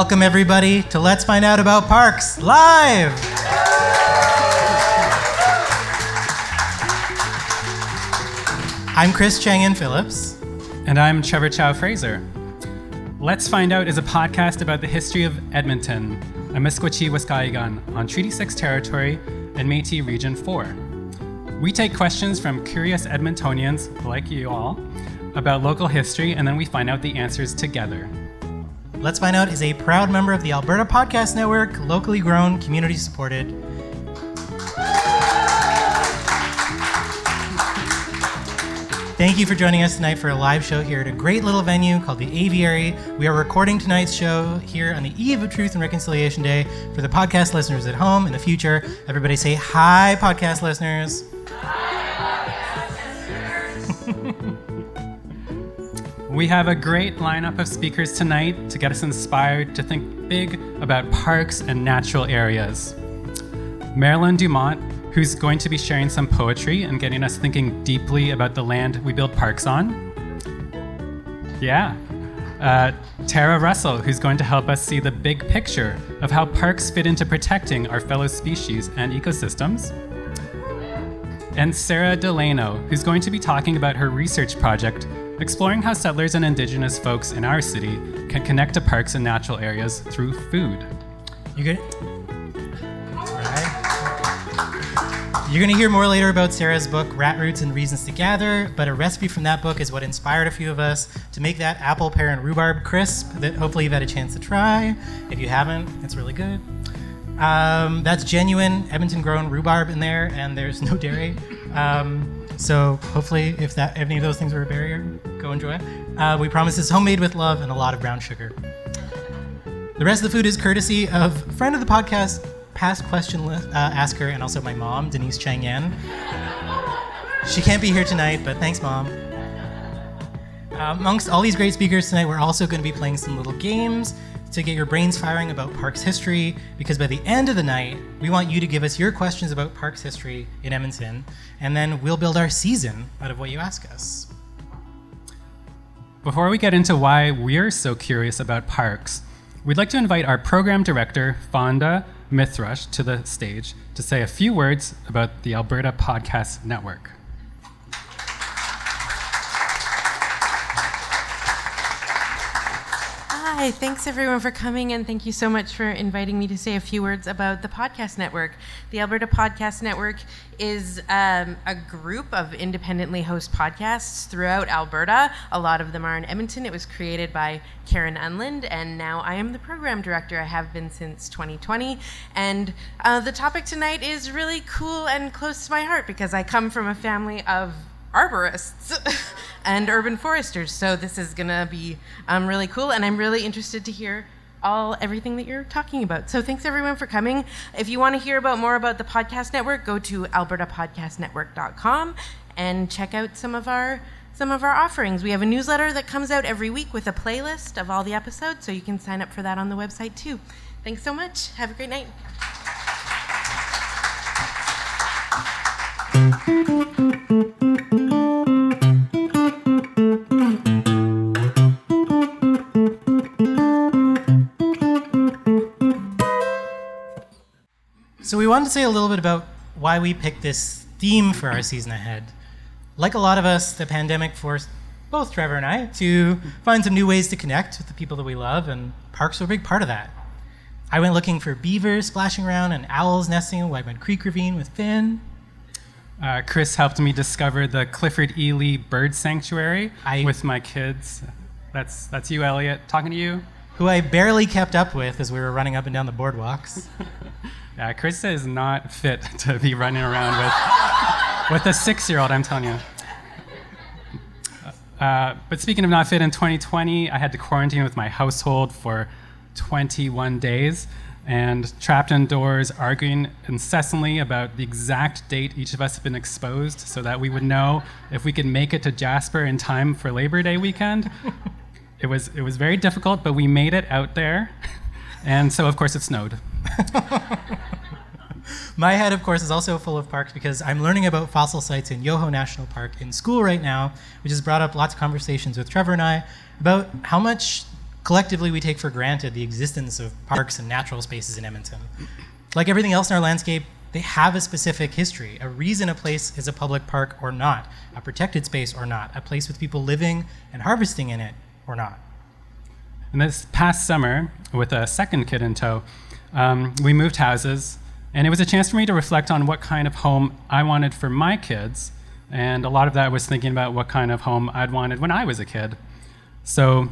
Welcome, everybody, to Let's Find Out About Parks Live! I'm Chris Chang Phillips. And I'm Trevor Chow Fraser. Let's Find Out is a podcast about the history of Edmonton, Amiskwaci Waskahigan, on Treaty 6 territory and Metis Region 4. We take questions from curious Edmontonians, like you all, about local history, and then we find out the answers together. Let's Find Out is a proud member of the Alberta Podcast Network, locally grown, community supported. Thank you for joining us tonight for a live show here at a great little venue called the Aviary. We are recording tonight's show here on the eve of Truth and Reconciliation Day for the podcast listeners at home in the future. Everybody say hi, podcast listeners. We have a great lineup of speakers tonight to get us inspired to think big about parks and natural areas. Marilyn Dumont, who's going to be sharing some poetry and getting us thinking deeply about the land we build parks on. Yeah. Uh, Tara Russell, who's going to help us see the big picture of how parks fit into protecting our fellow species and ecosystems and Sarah De Lano, who's going to be talking about her research project exploring how settlers and indigenous folks in our city can connect to parks and natural areas through food. You good? You're going to hear more later about Sarah's book, Rat Roots and Reasons to Gather, but a recipe from that book is what inspired a few of us to make that apple, pear, and rhubarb crisp that hopefully you've had a chance to try. If you haven't, it's really good. Um, that's genuine Edmonton grown rhubarb in there, and there's no dairy. Um, so hopefully, if that if any of those things were a barrier, go enjoy. Uh, we promise it's homemade with love and a lot of brown sugar. The rest of the food is courtesy of friend of the podcast, past question uh, asker, and also my mom, Denise Chang Yen. She can't be here tonight, but thanks, mom. Uh, amongst all these great speakers tonight, we're also going to be playing some little games to get your brains firing about Parks history because by the end of the night, we want you to give us your questions about Parks history in Edmonton, and then we'll build our season out of what you ask us. Before we get into why we're so curious about parks, we'd like to invite our program director, Fawnda Mithrush, to the stage to say a few words about the Alberta Podcast Network. Hi, thanks everyone for coming, and thank you so much for inviting me to say a few words about the Podcast Network. The Alberta Podcast Network is um, a group of independently host podcasts throughout Alberta. A lot of them are in Edmonton. It was created by Karen Unland, and now I am the program director. I have been since 2020. And uh, the topic tonight is really cool and close to my heart because I come from a family of arborists and urban foresters. So this is gonna be um, really cool, and I'm really interested to hear all everything that you're talking about. So thanks everyone for coming. If you want to hear about more about the podcast network, go to albertapodcastnetwork.com and check out some of our some of our offerings. We have a newsletter that comes out every week with a playlist of all the episodes, so you can sign up for that on the website too. Thanks so much. Have a great night. So we wanted to say a little bit about why we picked this theme for our season ahead. Like a lot of us, the pandemic forced both Trevor and I to find some new ways to connect with the people that we love, and parks were a big part of that. I went looking for beavers splashing around and owls nesting in Whitemud Creek Ravine with Finn. Uh, Chris helped me discover the Clifford Ely Bird Sanctuary I- with my kids. That's that's you, Elliot. Talking to you. Who I barely kept up with as we were running up and down the boardwalks. Yeah, Chris is not fit to be running around with with a six-year-old. I'm telling you. Uh, but speaking of not fit, in 2020, I had to quarantine with my household for 21 days and trapped indoors, arguing incessantly about the exact date each of us had been exposed so that we would know if we could make it to Jasper in time for Labor Day weekend. it, was, it was very difficult, but we made it out there. And so, of course, it snowed. My head, of course, is also full of parks because I'm learning about fossil sites in Yoho National Park in school right now, which has brought up lots of conversations with Trevor and I about how much collectively we take for granted the existence of parks and natural spaces in Edmonton. Like everything else in our landscape, they have a specific history, a reason a place is a public park or not, a protected space or not, a place with people living and harvesting in it or not. And this past summer, with a second kid in tow, um, we moved houses, and it was a chance for me to reflect on what kind of home I wanted for my kids. And a lot of that was thinking about what kind of home I'd wanted when I was a kid. So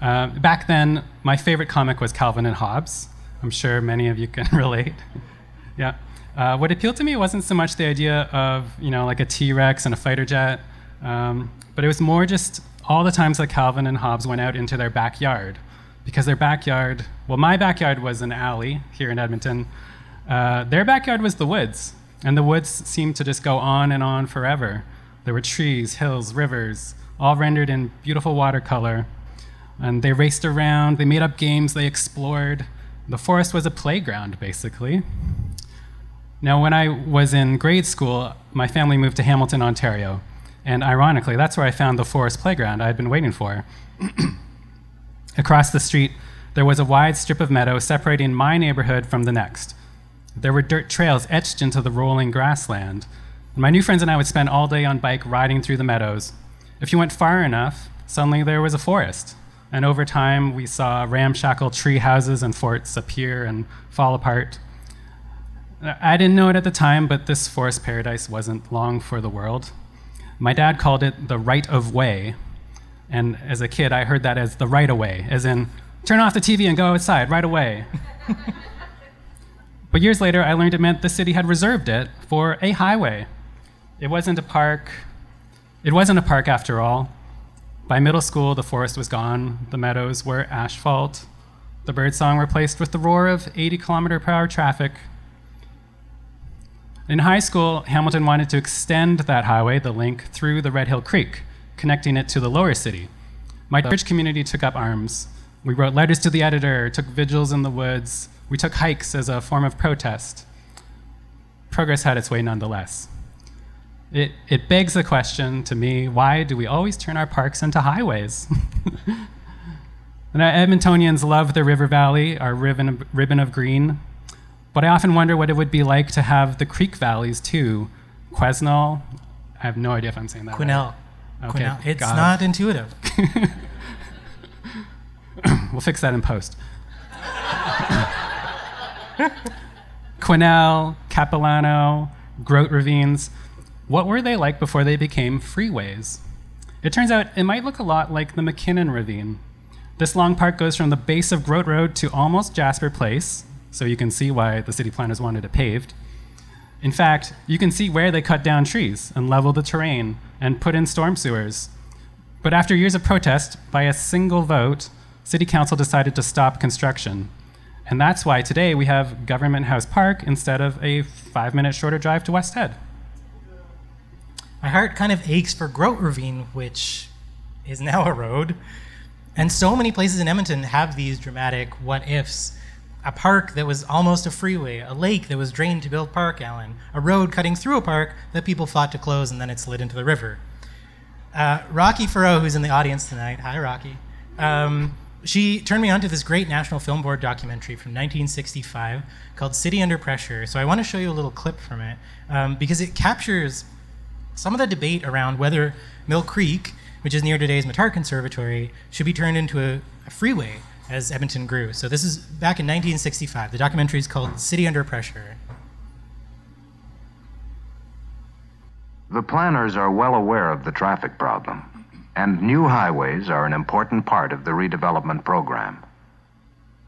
uh, back then, my favorite comic was Calvin and Hobbes. I'm sure many of you can relate. yeah. Uh, what appealed to me wasn't so much the idea of, you know, like a T-Rex and a fighter jet, um, but it was more just all the times that Calvin and Hobbes went out into their backyard. Because their backyard, well, my backyard was an alley here in Edmonton. Uh, their backyard was the woods, and the woods seemed to just go on and on forever. There were trees, hills, rivers, all rendered in beautiful watercolor. And they raced around, they made up games, they explored. The forest was a playground, basically. Now, when I was in grade school, my family moved to Hamilton, Ontario. And ironically, that's where I found the forest playground I had been waiting for. Across the street, there was a wide strip of meadow separating my neighborhood from the next. There were dirt trails etched into the rolling grassland. And my new friends and I would spend all day on bike riding through the meadows. If you went far enough, suddenly there was a forest. And over time, we saw ramshackle tree houses and forts appear and fall apart. I didn't know it at the time, but this forest paradise wasn't long for the world. My dad called it the right of way. And as a kid, I heard that as the right away, as in, turn off the TV and go outside right away. but years later, I learned it meant the city had reserved it for a highway. It wasn't a park. It wasn't a park after all. By middle school, the forest was gone, the meadows were asphalt, the birdsong replaced with the roar of 80 kilometer per hour traffic in high school, Hamilton wanted to extend that highway, the link, through the Red Hill Creek, connecting it to the lower city. My church community took up arms. We wrote letters to the editor, took vigils in the woods, we took hikes as a form of protest. Progress had its way nonetheless. It, it begs the question to me why do we always turn our parks into highways? and our Edmontonians love the river valley, our ribbon of, ribbon of green, but I often wonder what it would be like to have the creek valleys too. Quesnell, I have no idea if I'm saying that Quesnell. right. Okay, Quesnell. It's not intuitive. we'll fix that in post. Quesnell, Capilano, Groat ravines. What were they like before they became freeways? It turns out it might look a lot like the MacKinnon Ravine. This long park goes from the base of Groat Road to almost Jasper Place, so you can see why the city planners wanted it paved. In fact, you can see where they cut down trees and leveled the terrain and put in storm sewers. But after years of protest, by a single vote, City Council decided to stop construction. And that's why today we have Government House Park instead of a five minute shorter drive to West Head. My heart kind of aches for Groat Ravine, which is now a road. And so many places in Edmonton have these dramatic what ifs. A park that was almost a freeway, a lake that was drained to build Parkallen, a road cutting through a park that people fought to close and then it slid into the river. Uh, Rocky Farrow, who's in the audience tonight, hi Rocky, um, she turned me on to this great National Film Board documentary from 1965 called City Under Pressure. So I want to show you a little clip from it um, because it captures some of the debate around whether Mill Creek, which is near today's Muttart Conservatory, should be turned into a, a freeway as Edmonton grew. So this is back in 1965. The documentary is called City Under Pressure. The planners are well aware of the traffic problem, and new highways are an important part of the redevelopment program.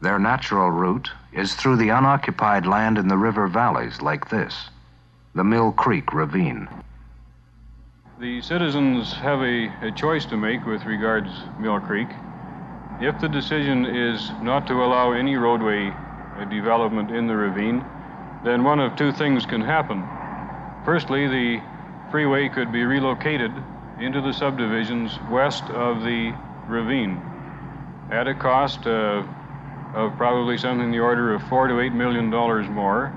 Their natural route is through the unoccupied land in the river valleys like this the Mill Creek Ravine. The citizens have a, a choice to make with regards Mill Creek. If the decision is not to allow any roadway development in the ravine, then one of two things can happen. Firstly, the freeway could be relocated into the subdivisions west of the ravine at a cost uh, of probably something in the order of four to eight million dollars more.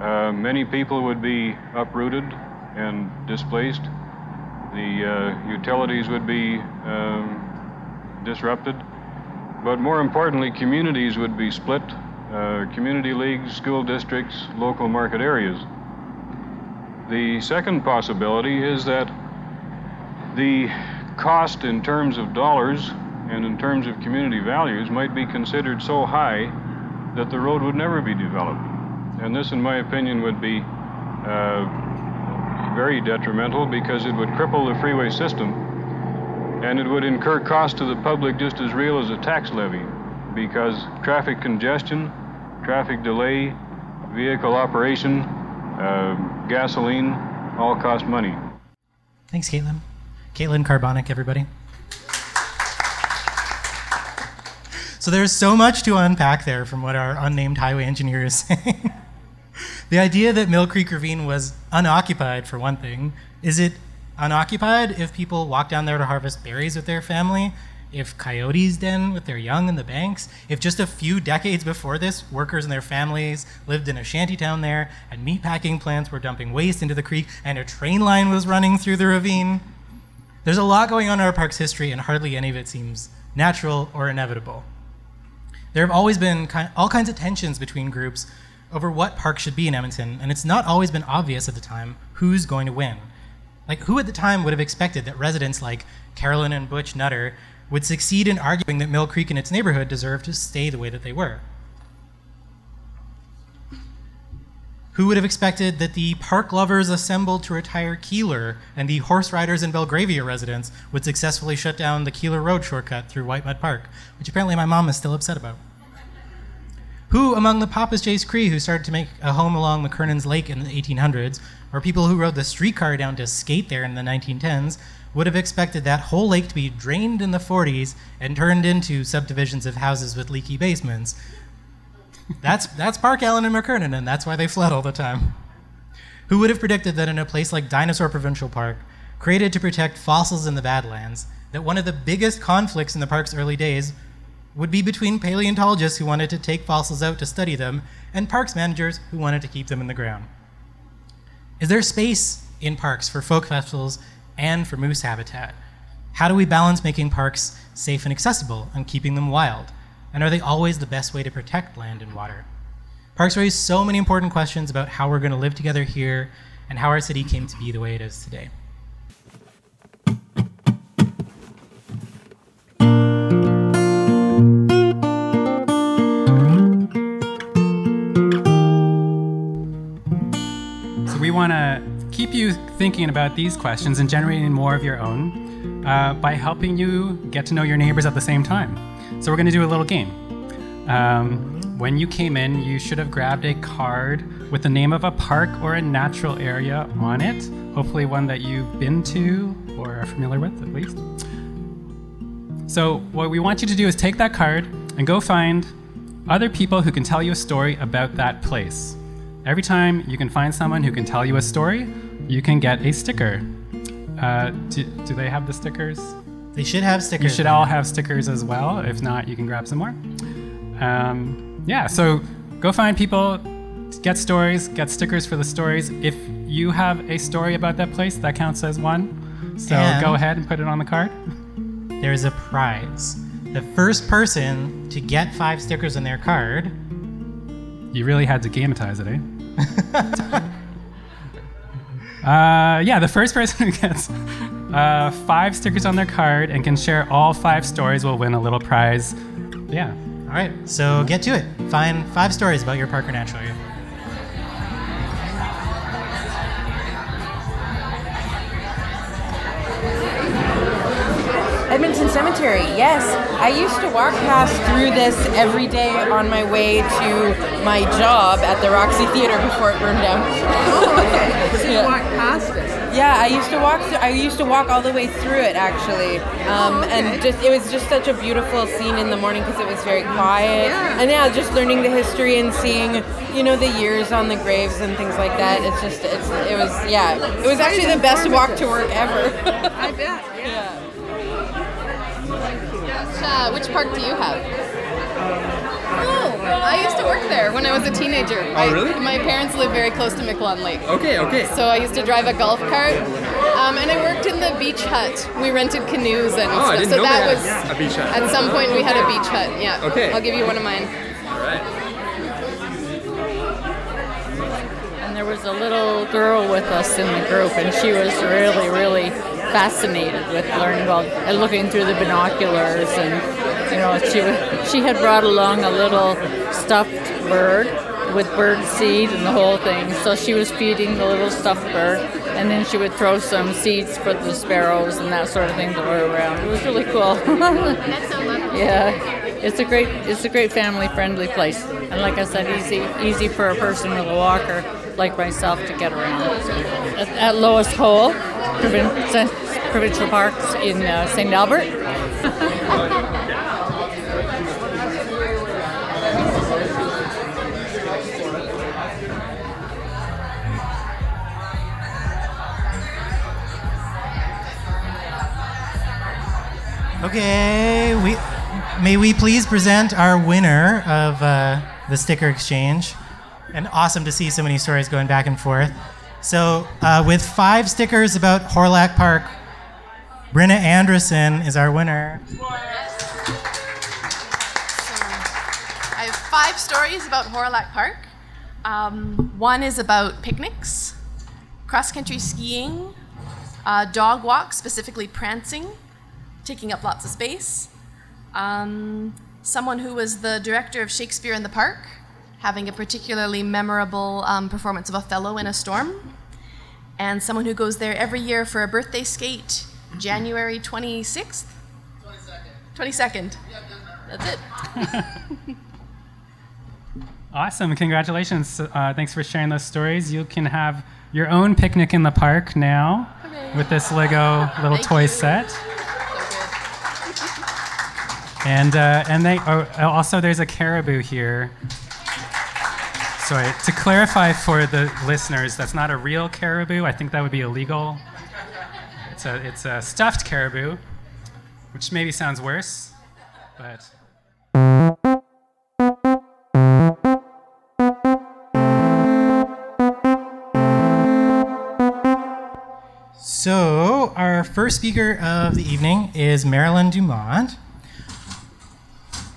Uh, many people would be uprooted and displaced. The uh, utilities would be um, disrupted. but more importantly, communities would be split uh, community leagues, school districts, local market areas. The second possibility is that the cost in terms of dollars and in terms of community values might be considered so high that the road would never be developed. And this, in my opinion, would be uh, very detrimental because it would cripple the freeway system and it would incur costs to the public just as real as a tax levy because traffic congestion, traffic delay, vehicle operation, uh, gasoline all cost money. Thanks, Caitlin. Caitlin Carbonic, everybody. So there's so much to unpack there from what our unnamed highway engineer is saying. the idea that Mill Creek Ravine was unoccupied, for one thing, is it unoccupied if people walk down there to harvest berries with their family? If coyotes den with their young in the banks? If just a few decades before this, workers and their families lived in a shanty town there, and meatpacking plants were dumping waste into the creek, and a train line was running through the ravine? There's a lot going on in our park's history, and hardly any of it seems natural or inevitable. There have always been all kinds of tensions between groups over what park should be in Edmonton, and it's not always been obvious at the time who's going to win. Like, who at the time would have expected that residents like Carolyn and Butch Nutter would succeed in arguing that Mill Creek and its neighborhood deserved to stay the way that they were? Who would have expected that the park lovers assembled to retire Keillor and the horse riders and Belgravia residents would successfully shut down the Keillor Road shortcut through Whitemud Park, which apparently my mom is still upset about? Who among the Papaschase Cree who started to make a home along McKernan's Lake in the 1800s, or people who rode the streetcar down to skate there in the 1910s, would have expected that whole lake to be drained in the 40s and turned into subdivisions of houses with leaky basements, that's, that's Parkallen and McKernan, and that's why they fled all the time. Who would have predicted that in a place like Dinosaur Provincial Park, created to protect fossils in the Badlands, that one of the biggest conflicts in the park's early days would be between paleontologists who wanted to take fossils out to study them and parks managers who wanted to keep them in the ground? Is there space in parks for folk festivals and for moose habitat? How do we balance making parks safe and accessible and keeping them wild? And are they always the best way to protect land and water? Parks raise so many important questions about how we're going to live together here and how our city came to be the way it is today. Want to keep you thinking about these questions and generating more of your own uh, by helping you get to know your neighbors at the same time. So we're going to do a little game. Um, when you came in, you should have grabbed a card with the name of a park or a natural area on it, hopefully one that you've been to or are familiar with at least. So, what we want you to do is take that card and go find other people who can tell you a story about that place. Every time you can find someone who can tell you a story, you can get a sticker. Uh, do, do they have the stickers? They should have stickers. You should all have stickers as well. If not, you can grab some more. Um, yeah, so go find people, get stories, get stickers for the stories. If you have a story about that place, that counts as one. So And- go ahead and put it on the card. There is a prize. The first person to get five stickers on their card You really had to gametize it, eh? uh, yeah, the first person who gets uh, five stickers on their card and can share all five stories will win a little prize. Yeah. All right, so get to it. Find five stories about your Parker natural Cemetery, yes. I used to walk past through this every day on my way to my job at the Roxy Theater before it burned down. Oh, okay. So you Yeah. walked past it. Yeah, I used to walk. Through, I used to walk all the way through it actually, um, Oh, okay. and just it was just such a beautiful scene in the morning because it was very quiet. Yeah. And yeah, just learning the history and seeing, you know, the years on the graves and things like that. It's just, it's, it was, yeah, it was actually the best walk to work ever. I bet. Yeah. Uh, which park do you have? Oh, I used to work there when I was a teenager. Oh, really? My parents live very close to Miquelon Lake. Okay, okay. So I used to drive a golf cart Um, and I worked in the beach hut. We rented canoes and Oh, I stuff. didn't so know that they was a beach hut. At some point, we had a beach hut. Yeah. Okay. I'll give you one of mine. All right. And there was a little girl with us in the group, and she was really, really fascinated with learning about and looking through the binoculars. And you know, she she had brought along a little stuffed bird with bird seed and the whole thing. So she was feeding the little stuffed bird, and then she would throw some seeds for the sparrows and that sort of thing that were around. It was really cool. That's so lovely. Yeah, it's a great it's a great family friendly place, and like I said, easy easy for a person with a walker like myself to get around. At, at Lois Hole, Provin- Provincial Parks in uh, St. Albert. Okay, we may we please present our winner of uh, the sticker exchange. And awesome to see so many stories going back and forth. So, uh, with five stickers about Hawrelak Park, Brenna Anderson is our winner. I have five stories about Hawrelak Park. Um, one is about picnics, cross country skiing, uh, dog walks, specifically prancing, taking up lots of space. Um, someone who was the director of Shakespeare in the Park, having a particularly memorable um, performance of Othello in a storm. And someone who goes there every year for a birthday skate, January 26th? 22nd. 22nd. That's it. Awesome. Congratulations. Uh, thanks for sharing those stories. You can have your own picnic in the park now with this Lego little Thank toy you. set. And uh, and they oh, also there's a caribou here. Sorry, to clarify for the listeners, that's not a real caribou. I think that would be illegal. It's a it's a stuffed caribou, which maybe sounds worse, but. So, our first speaker of the evening is Marilyn Dumont.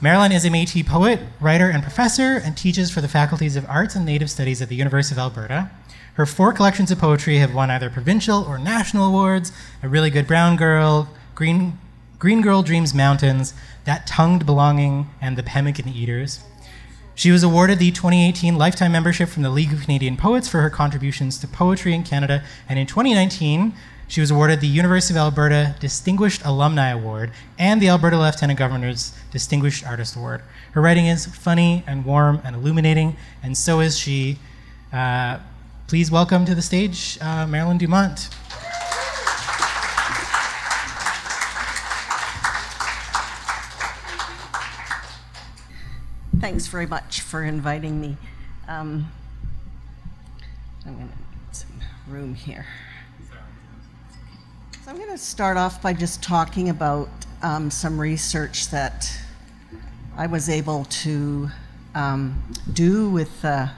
Marilyn is a Métis poet, writer, and professor, and teaches for the faculties of Arts and Native Studies at the University of Alberta. Her four collections of poetry have won either provincial or national awards: "A Really Good Brown Girl," "Green Green Girl Dreams Mountains," "That Tongued Belonging," and "The Pemmican Eaters." She was awarded the 2018 Lifetime Membership from the League of Canadian Poets for her contributions to poetry in Canada, and in 2019, she was awarded the University of Alberta Distinguished Alumni Award and the Alberta Lieutenant Governor's Distinguished Artist Award. Her writing is funny and warm and illuminating, and so is she. Uh, please welcome to the stage uh, Marilyn Dumont. Thanks very much for inviting me. Um, I'm going to get some room here. So I'm going to start off by just talking about um, some research that I was able to um, do with uh,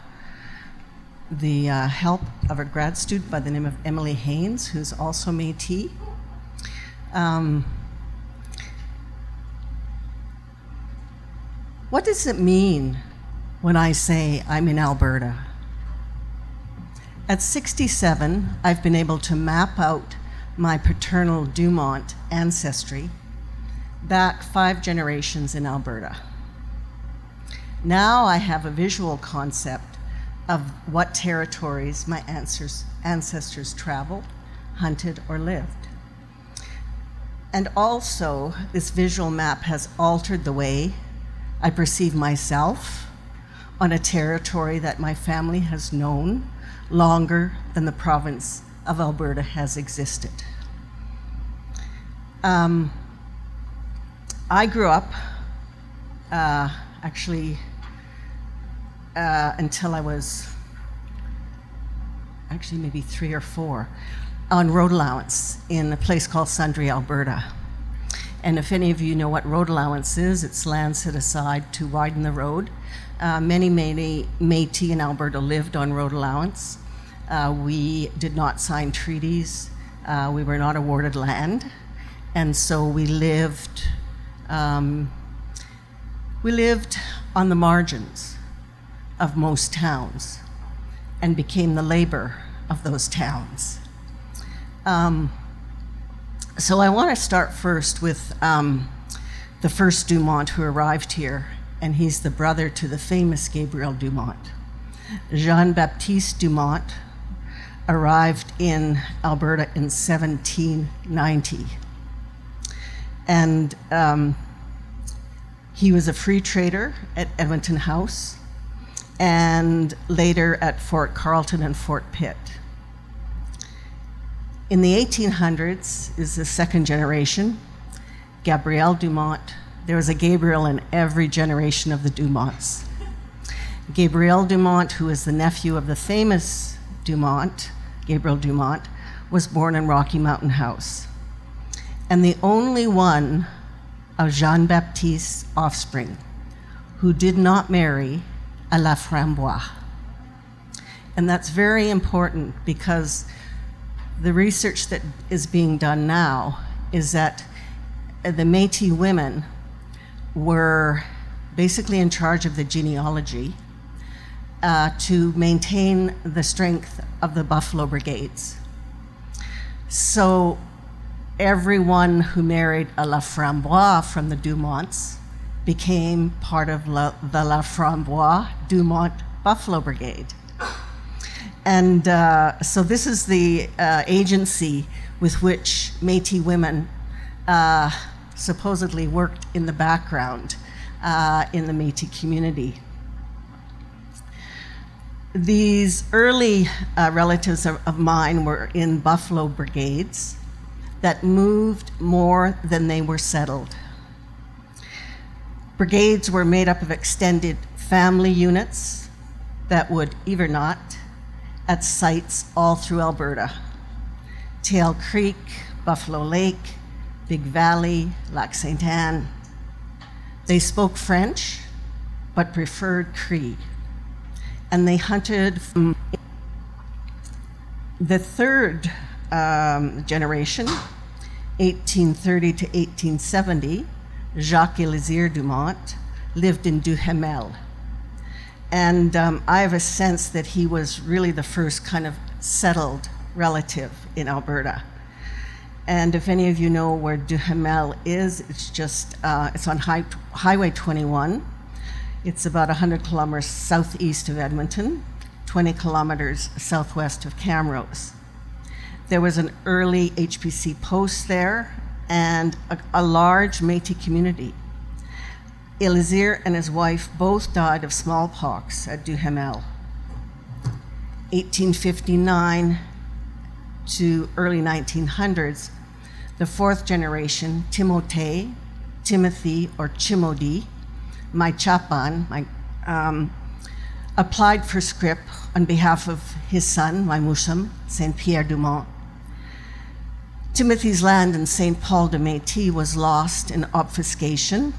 the uh, help of a grad student by the name of Emily Haynes, who's also Métis. Um, What does it mean when I say I'm in Alberta? At 67, I've been able to map out my paternal Dumont ancestry back five generations in Alberta. Now I have a visual concept of what territories my ancestors, traveled, hunted, or lived. And also, this visual map has altered the way I perceive myself on a territory that my family has known longer than the province of Alberta has existed. Um, I grew up uh, actually uh, until I was actually maybe three or four on road allowance in a place called Sundre, Alberta. And if any of you know what road allowance is, it's land set aside to widen the road. Uh, many, many Métis in Alberta lived on road allowance. Uh, we did not sign treaties Uh, we were not awarded land, and so we lived. Um, we lived on the margins of most towns and became the labor of those towns. Um, so I want to start first with um, the first Dumont who arrived here, and he's the brother to the famous Gabriel Dumont. Jean Baptiste Dumont arrived in Alberta in 1790. And um, he was a free trader at Edmonton House and later at Fort Carlton and Fort Pitt. In the 1800s is the second generation, Gabriel Dumont. There was a Gabriel in every generation of the Dumonts. Gabriel Dumont, who is the nephew of the famous Dumont, Gabriel Dumont, was born in Rocky Mountain House. And the only one of Jean Baptiste's offspring who did not marry a la framboise. And that's very important because the research that is being done now is that the Metis women were basically in charge of the genealogy uh, to maintain the strength of the Buffalo Brigades. So everyone who married a La Framboise from the Dumonts became part of La, the La Framboise Dumont Buffalo Brigade. And uh, so this is the uh, agency with which Metis women uh, supposedly worked in the background uh, in the Metis community. These early uh, relatives of, of mine were in Buffalo brigades that moved more than they were settled. Brigades were made up of extended family units that would overnight at sites all through Alberta Tail Creek, Buffalo Lake, Big Valley, Lac Sainte Anne. They spoke French, but preferred Cree, and they hunted from the third um, generation, 1830 to 1870. Jacques Elizir Dumont lived in Duhamel. And um, I have a sense that he was really the first kind of settled relative in Alberta. And if any of you know where Duhamel is, it's just, uh, it's on high, Highway 21. It's about 100 kilometers southeast of Edmonton, 20 kilometers southwest of Camrose. There was an early HBC post there and a, a large Metis community. Elizir and his wife both died of smallpox at Duhamel. 1859 to early 1900s, the fourth generation, Timote, Timothy, or Chimodi, my chapan, my, um, applied for scrip on behalf of his son, my musam, Saint Pierre Dumont. Timothy's land in St. Paul de Métis was lost in obfuscation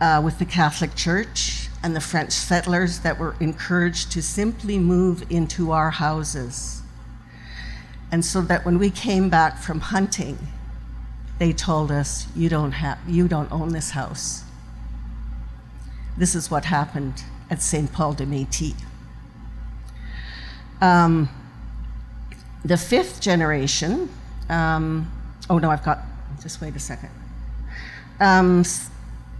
uh, with the Catholic Church and the French settlers that were encouraged to simply move into our houses. And so that when we came back from hunting, they told us, you don't, have, you don't own this house. This is what happened at St. Paul de Métis. Um, the fifth generation, um, oh no, I've got, just wait a second. Um,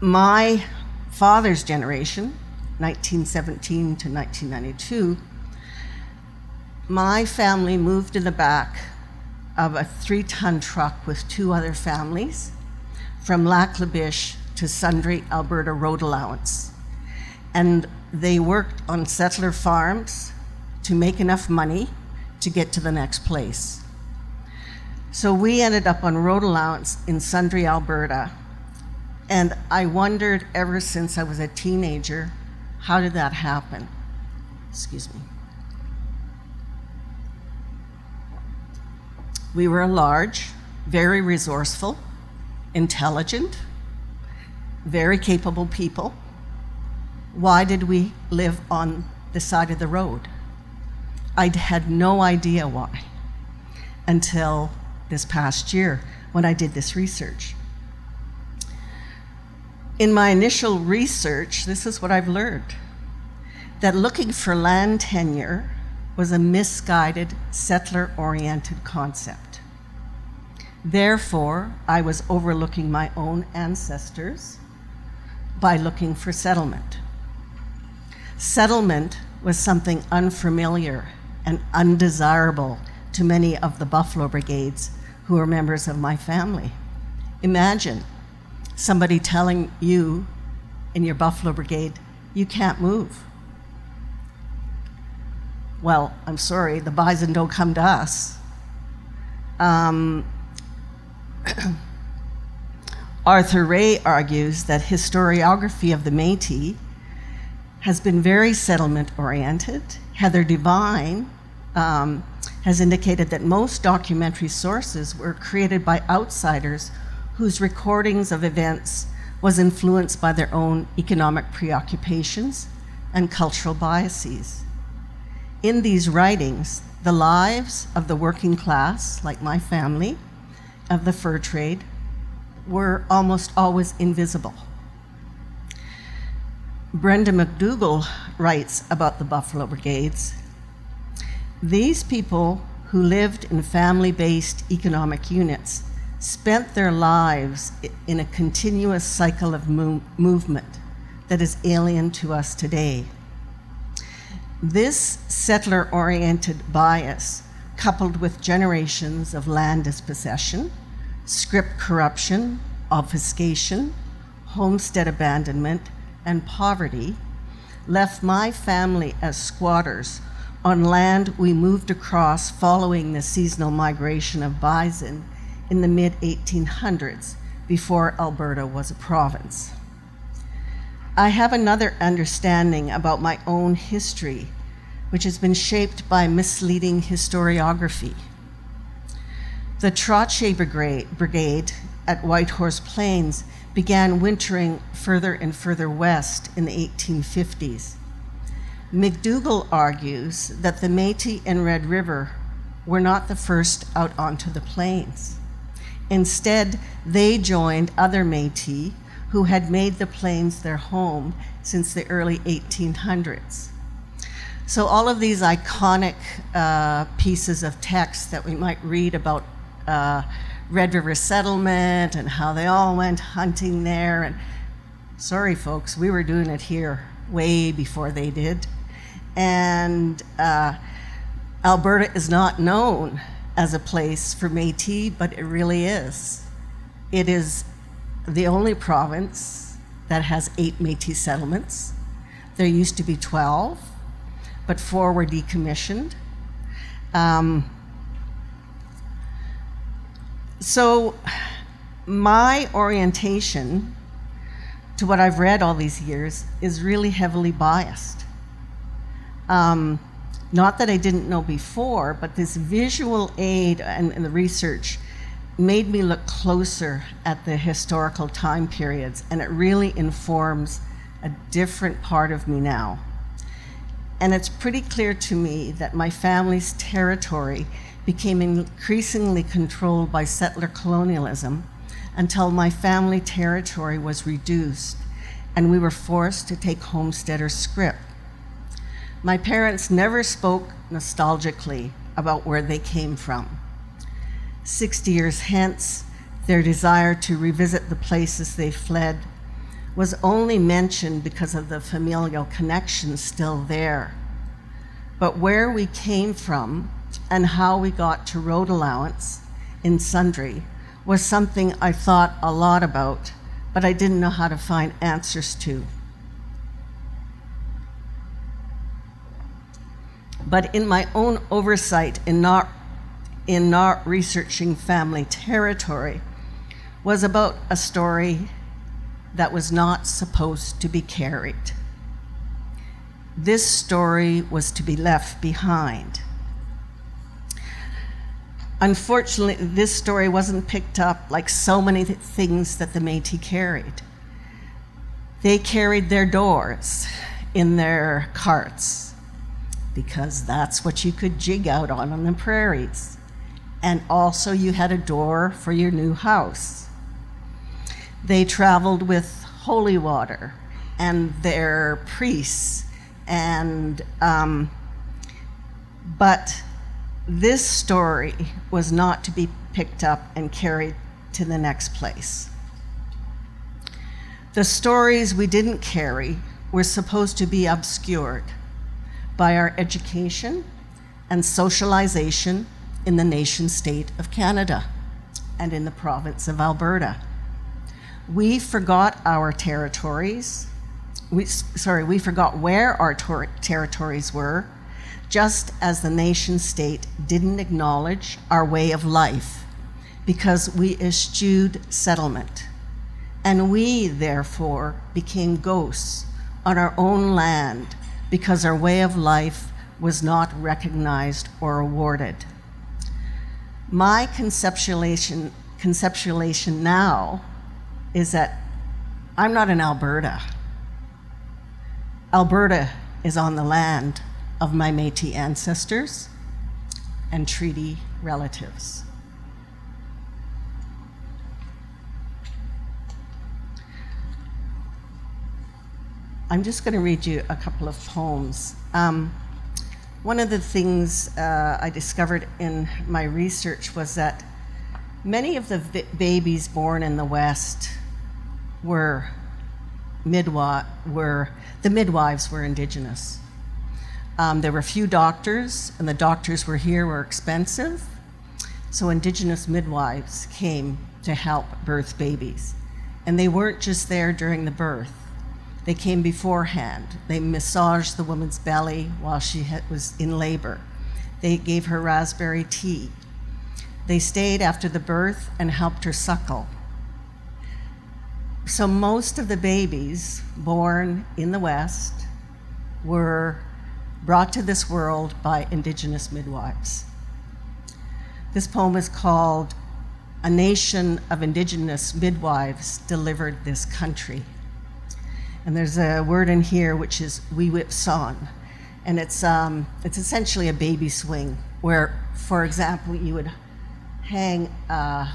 my father's generation, 1917 to 1992, my family moved in the back of a three ton truck with two other families from Lac La to Sundre Alberta road allowance. And they worked on settler farms to make enough money to get to the next place. So we ended up on road allowance in Sundre, Alberta. And I wondered ever since I was a teenager, how did that happen? Excuse me. We were large, very resourceful, intelligent, very capable people. Why did we live on the side of the road? I had no idea why. until this past year when I did this research. In my initial research, this is what I've learned that looking for land tenure was a misguided, settler oriented concept. Therefore, I was overlooking my own ancestors by looking for settlement. Settlement was something unfamiliar and undesirable to many of the Buffalo Brigades who are members of my family. Imagine somebody telling you in your Buffalo Brigade, you can't move. Well, I'm sorry, the bison don't come to us. Um, Arthur Ray argues that historiography of the Metis has been very settlement oriented. Heather Devine um, has indicated that most documentary sources were created by outsiders whose recordings of events was influenced by their own economic preoccupations and cultural biases. In these writings, the lives of the working class, like my family, of the fur trade, were almost always invisible. Brenda Macdougall writes about the Buffalo Brigades. These people who lived in family based economic units spent their lives in a continuous cycle of mo- movement that is alien to us today. This settler oriented bias, coupled with generations of land dispossession, scrip corruption, obfuscation, homestead abandonment, and poverty, left my family as squatters on land we moved across following the seasonal migration of bison in the mid 1800s before Alberta was a province. I have another understanding about my own history, which has been shaped by misleading historiography. The Trottier Brigade at White Horse Plains began wintering further and further west in the 1850s. Macdougall argues that the Metis and Red River were not the first out onto the plains. Instead, they joined other Metis who had made the plains their home since the early 1800s. So, all of these iconic uh, pieces of text that we might read about uh, Red River settlement and how they all went hunting there, and sorry, folks, we were doing it here way before they did. And uh, Alberta is not known as a place for Metis, but it really is. It is the only province that has eight Metis settlements. There used to be 12, but four were decommissioned. Um, so, my orientation to what I've read all these years is really heavily biased. Um, not that I didn't know before, but this visual aid and, and the research made me look closer at the historical time periods, and it really informs a different part of me now. And it's pretty clear to me that my family's territory became increasingly controlled by settler colonialism until my family territory was reduced and we were forced to take homesteader scrip. My parents never spoke nostalgically about where they came from. 60 years hence, their desire to revisit the places they fled was only mentioned because of the familial connections still there. But where we came from and how we got to road allowance in Sundre was something I thought a lot about, but I didn't know how to find answers to. but in my own oversight in not, in not researching family territory was about a story that was not supposed to be carried. This story was to be left behind. Unfortunately, this story wasn't picked up like so many th- things that the Metis carried. They carried their doors in their carts because that's what you could jig out on on the prairies. and also you had a door for your new house. They traveled with holy water and their priests, and um, but this story was not to be picked up and carried to the next place. The stories we didn't carry were supposed to be obscured by our education and socialization in the nation state of Canada and in the province of Alberta. We forgot our territories. We, sorry, we forgot where our tor- territories were, just as the nation state didn't acknowledge our way of life because we eschewed settlement. And we, therefore, became ghosts on our own land because our way of life was not recognized or awarded. My conceptualization, conceptualization now is that I'm not in Alberta. Alberta is on the land of my Metis ancestors and treaty relatives. I'm just going to read you a couple of poems. Um, one of the things uh, I discovered in my research was that many of the vi- babies born in the West were midwives. Were the midwives were indigenous. Um, there were few doctors, and the doctors were here were expensive, so indigenous midwives came to help birth babies, and they weren't just there during the birth they came beforehand. They massaged the woman's belly while she was in labor. They gave her raspberry tea. They stayed after the birth and helped her suckle. So, most of the babies born in the West were brought to this world by indigenous midwives. This poem is called A Nation of Indigenous Midwives Delivered This Country. And there's a word in here which is song. And it's, um, it's essentially a baby swing, where, for example, you would hang, uh,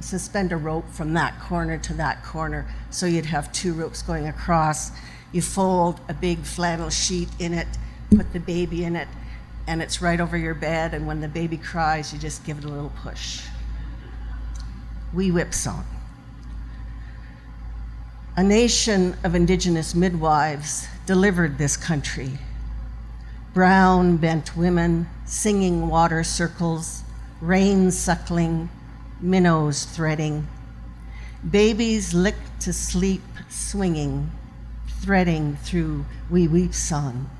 suspend a rope from that corner to that corner. So you'd have two ropes going across. You fold a big flannel sheet in it, put the baby in it, and it's right over your bed. And when the baby cries, you just give it a little push. Wee whip song. A nation of indigenous midwives delivered this country. Brown bent women singing water circles, rain suckling, minnows threading. Babies licked to sleep, swinging, threading through wee weep song.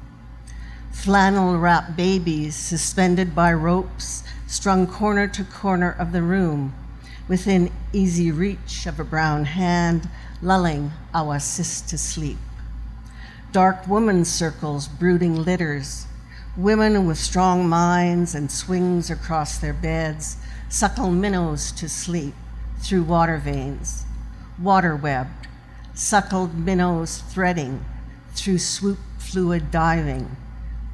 Flannel wrapped babies suspended by ropes strung corner to corner of the room, within easy reach of a brown hand lulling our sis to sleep. Dark woman circles brooding litters, women with strong minds and swings across their beds, suckle minnows to sleep through water veins, water webbed, suckled minnows threading through swoop fluid diving,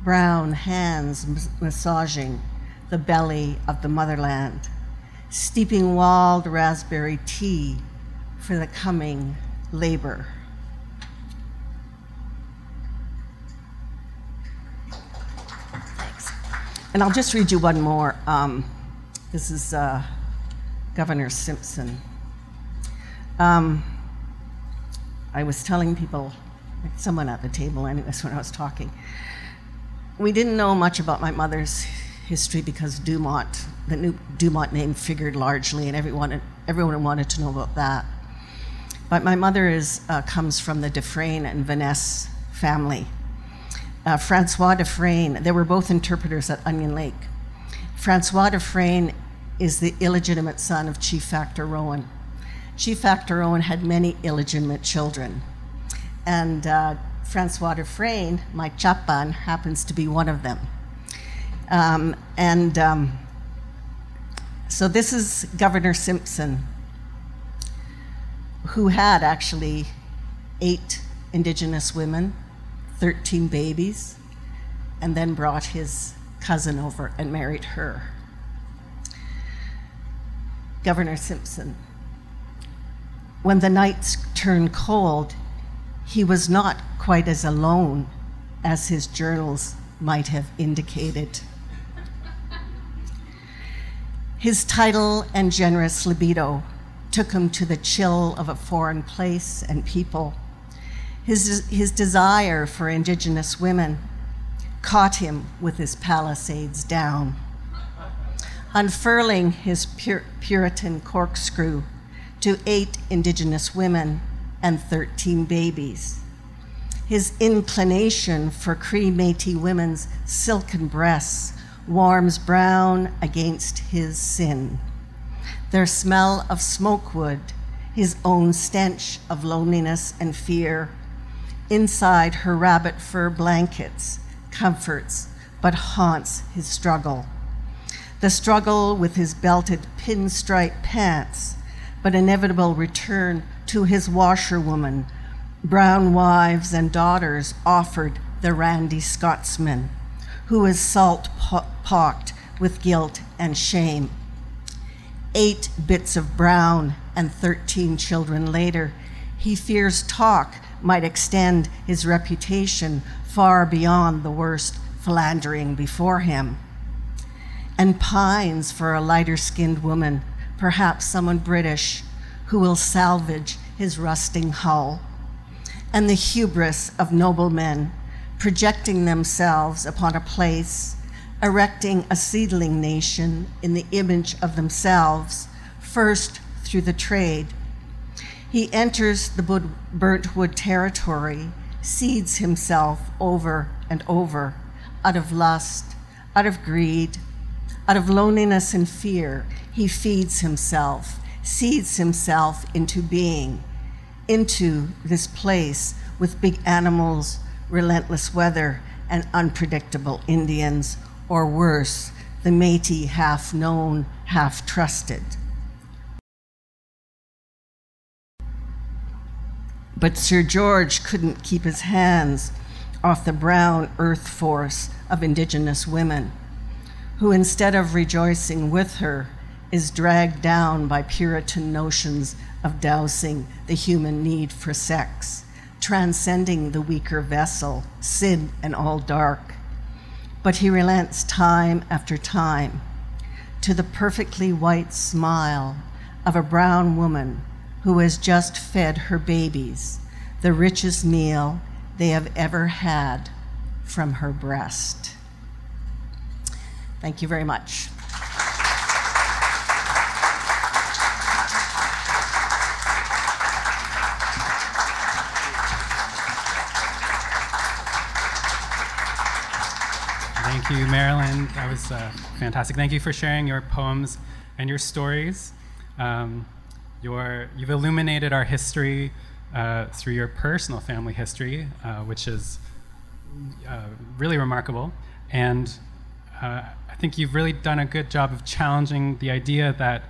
brown hands massaging the belly of the motherland, steeping wild raspberry tea for the coming labor. Thanks. And I'll just read you one more. Um, this is uh, Governor Simpson. Um, I was telling people, someone at the table, anyways, when I was talking, we didn't know much about my mother's history because Dumont, the new Dumont name figured largely, and everyone, everyone wanted to know about that. But my mother is, uh, comes from the Dufresne and Vaness family. Uh, Francois Dufresne, they were both interpreters at Onion Lake. Francois Dufresne is the illegitimate son of Chief Factor Rowand. Chief Factor Rowand had many illegitimate children. And uh, Francois Dufresne, my chapan, happens to be one of them. Um, and um, so this is Governor Simpson, who had actually eight indigenous women, 13 babies, and then brought his cousin over and married her. Governor Simpson. When the nights turned cold, he was not quite as alone as his journals might have indicated. His title and generous libido took him to the chill of a foreign place and people. His, his desire for Indigenous women caught him with his palisades down. Unfurling his Pur- Puritan corkscrew to eight Indigenous women and 13 babies. His inclination for Cree Metis women's silken breasts warms brown against his sin. Their smell of smokewood, his own stench of loneliness and fear. Inside her rabbit fur blankets, comforts, but haunts his struggle. The struggle with his belted pinstripe pants, but inevitable return to his washerwoman, brown wives and daughters offered the randy Scotsman, who is salt pocked with guilt and shame. Eight bits of brown and 13 children later, he fears talk might extend his reputation far beyond the worst philandering before him, and pines for a lighter skinned woman, perhaps someone British, who will salvage his rusting hull, and the hubris of noblemen projecting themselves upon a place, erecting a seedling nation in the image of themselves, first through the trade. He enters the burnt wood territory, seeds himself over and over out of lust, out of greed, out of loneliness and fear. He feeds himself, seeds himself into being, into this place with big animals, relentless weather, and unpredictable Indians, or worse, the Metis half known, half trusted. But Sir George couldn't keep his hands off the brown earth force of Indigenous women, who instead of rejoicing with her, is dragged down by Puritan notions of dousing the human need for sex, transcending the weaker vessel, sin and all dark. But he relents time after time to the perfectly white smile of a brown woman who has just fed her babies the richest meal they have ever had from her breast. Thank you very much. Thank you, Marilyn. That was uh, fantastic. Thank you for sharing your poems and your stories. Um, your, you've illuminated our history uh, through your personal family history, uh, which is uh, really remarkable. And uh, I think you've really done a good job of challenging the idea that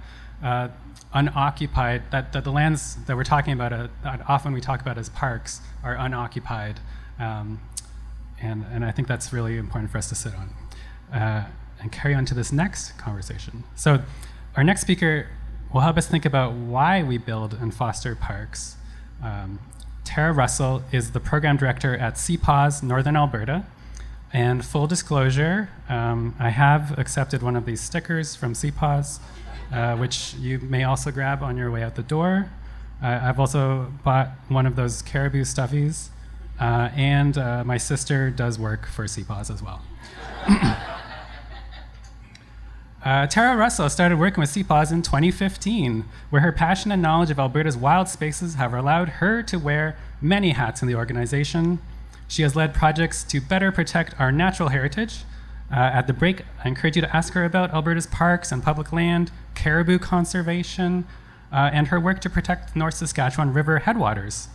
uh, unoccupied, that, that the lands that we're talking about, that often we talk about as parks, are unoccupied. Um, and, and I think that's really important for us to sit on uh, and carry on to this next conversation. So, our next speaker will help us think about why we build and foster parks. Um, Tara Russell is the program director at CPAWS Northern Alberta. And full disclosure, um, I have accepted one of these stickers from CPAWS, uh, which you may also grab on your way out the door. Uh, I've also bought one of those caribou stuffies uh, and uh, my sister does work for CPAWS as well. uh, Tara Russell started working with CPAWS in 2015, where her passion and knowledge of Alberta's wild spaces have allowed her to wear many hats in the organization. She has led projects to better protect our natural heritage. Uh, at the break, I encourage you to ask her about Alberta's parks and public land, caribou conservation, uh, and her work to protect North Saskatchewan River headwaters.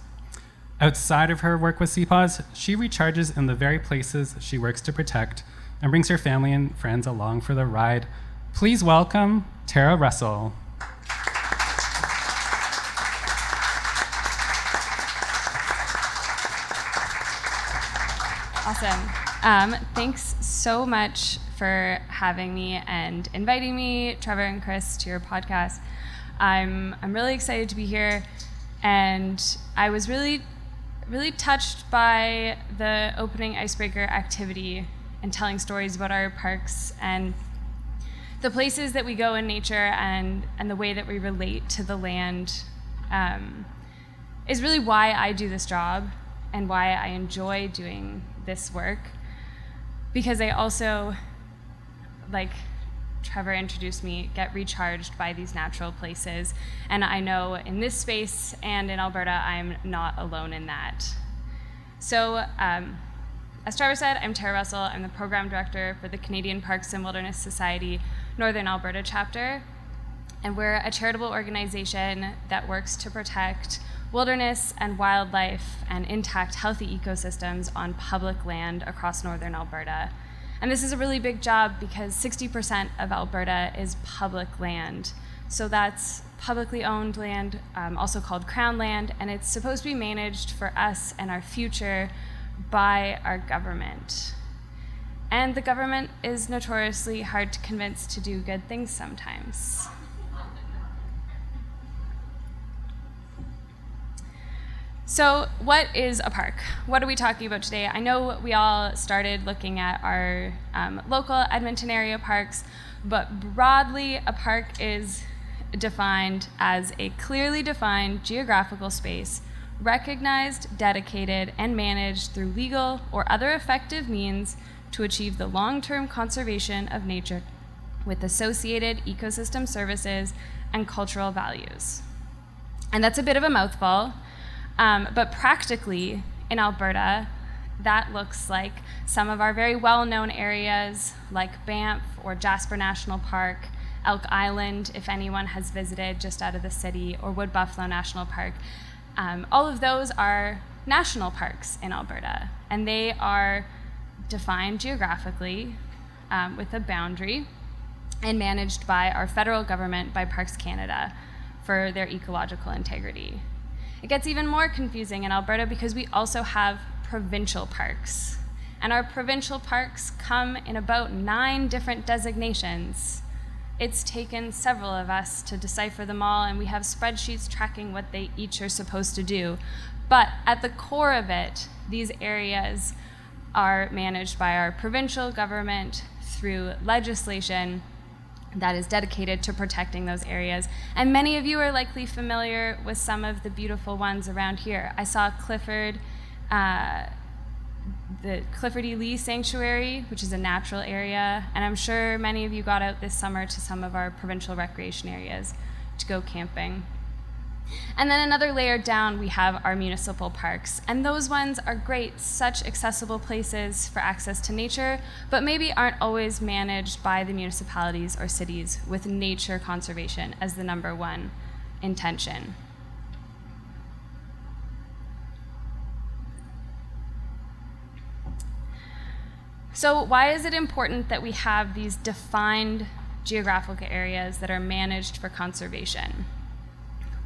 Outside of her work with CPAWS, she recharges in the very places she works to protect and brings her family and friends along for the ride. Please welcome Tara Russell. Awesome. Um, thanks so much for having me and inviting me, Trevor and Chris, to your podcast. I'm, I'm really excited to be here, and I was really, really touched by the opening icebreaker activity and telling stories about our parks and the places that we go in nature and, and the way that we relate to the land um, is really why I do this job and why I enjoy doing this work. Because I also, like Trevor introduced me, get recharged by these natural places. And I know in this space and in Alberta, I'm not alone in that. So, um, as Trevor said, I'm Tara Russell. I'm the program director for the Canadian Parks and Wilderness Society Northern Alberta chapter. And we're a charitable organization that works to protect wilderness and wildlife and intact, healthy ecosystems on public land across northern Alberta. And this is a really big job because 60% of Alberta is public land. So that's publicly owned land, um, also called Crown land, and it's supposed to be managed for us and our future by our government. And the government is notoriously hard to convince to do good things sometimes. So, what is a park? What are we talking about today? I know we all started looking at our um, local Edmonton area parks, but broadly, a park is defined as a clearly defined geographical space recognized, dedicated, and managed through legal or other effective means to achieve the long term conservation of nature with associated ecosystem services and cultural values. And that's a bit of a mouthful, um, but practically in Alberta, that looks like some of our very well known areas like Banff or Jasper National Park, Elk Island, if anyone has visited just out of the city, or Wood Buffalo National Park. Um, all of those are national parks in Alberta, and they are defined geographically um, with a boundary and managed by our federal government, by Parks Canada, for their ecological integrity. It gets even more confusing in Alberta because we also have provincial parks. And our provincial parks come in about nine different designations. It's taken several of us to decipher them all, and we have spreadsheets tracking what they each are supposed to do. But at the core of it, these areas are managed by our provincial government through legislation that is dedicated to protecting those areas. And many of you are likely familiar with some of the beautiful ones around here. I saw Clifford, uh, the Clifford E. Lee Sanctuary, which is a natural area, and I'm sure many of you got out this summer to some of our provincial recreation areas to go camping. And then another layer down, we have our municipal parks. And those ones are great, such accessible places for access to nature, but maybe aren't always managed by the municipalities or cities with nature conservation as the number one intention. So, why is it important that we have these defined geographical areas that are managed for conservation?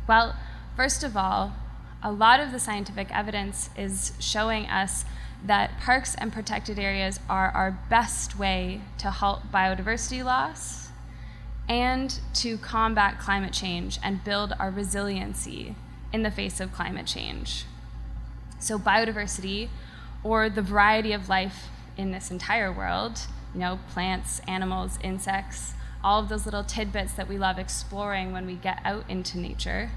Well, first of all, a lot of the scientific evidence is showing us that parks and protected areas are our best way to halt biodiversity loss and to combat climate change and build our resiliency in the face of climate change. So, biodiversity, or the variety of life in this entire world, you know, plants, animals, insects, all of those little tidbits that we love exploring when we get out into nature,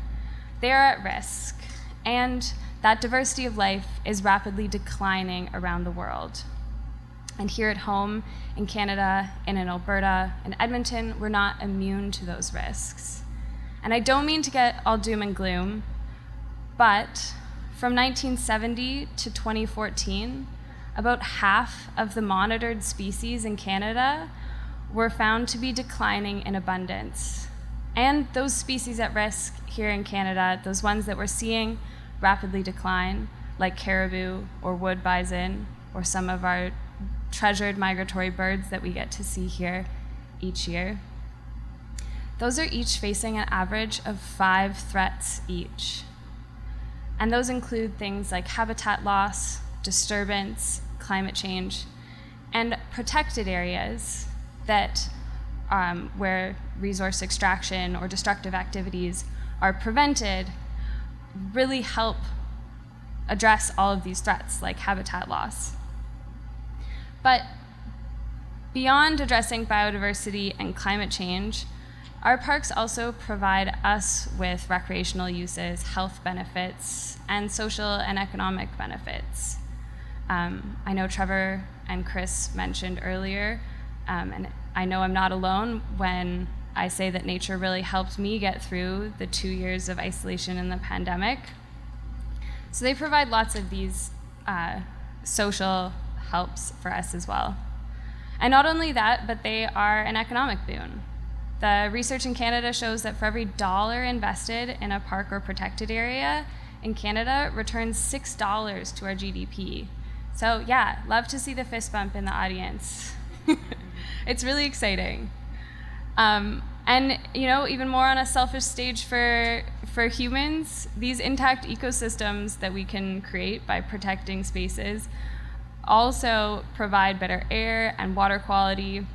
they are at risk. And that diversity of life is rapidly declining around the world. And here at home in Canada and in Alberta and Edmonton, we're not immune to those risks. And I don't mean to get all doom and gloom, but from 1970 to 2014, about half of the monitored species in Canada were found to be declining in abundance. And those species at risk here in Canada, those ones that we're seeing rapidly decline, like caribou or wood bison, or some of our treasured migratory birds that we get to see here each year. Those are each facing an average of five threats each. And those include things like habitat loss, disturbance, climate change, and protected areas that um, where resource extraction or destructive activities are prevented really help address all of these threats like habitat loss. But beyond addressing biodiversity and climate change, our parks also provide us with recreational uses, health benefits, and social and economic benefits. Um, I know Trevor and Chris mentioned earlier, um, and I know I'm not alone when I say that nature really helped me get through the two years of isolation in the pandemic. So they provide lots of these uh, social helps for us as well. And not only that, but they are an economic boon. The research in Canada shows that for every dollar invested in a park or protected area in Canada returns $6 to our GDP. So, yeah, love to see the fist bump in the audience. it's really exciting. Um, and you know, even more on a selfish stage for for humans, these intact ecosystems that we can create by protecting spaces also provide better air and water quality.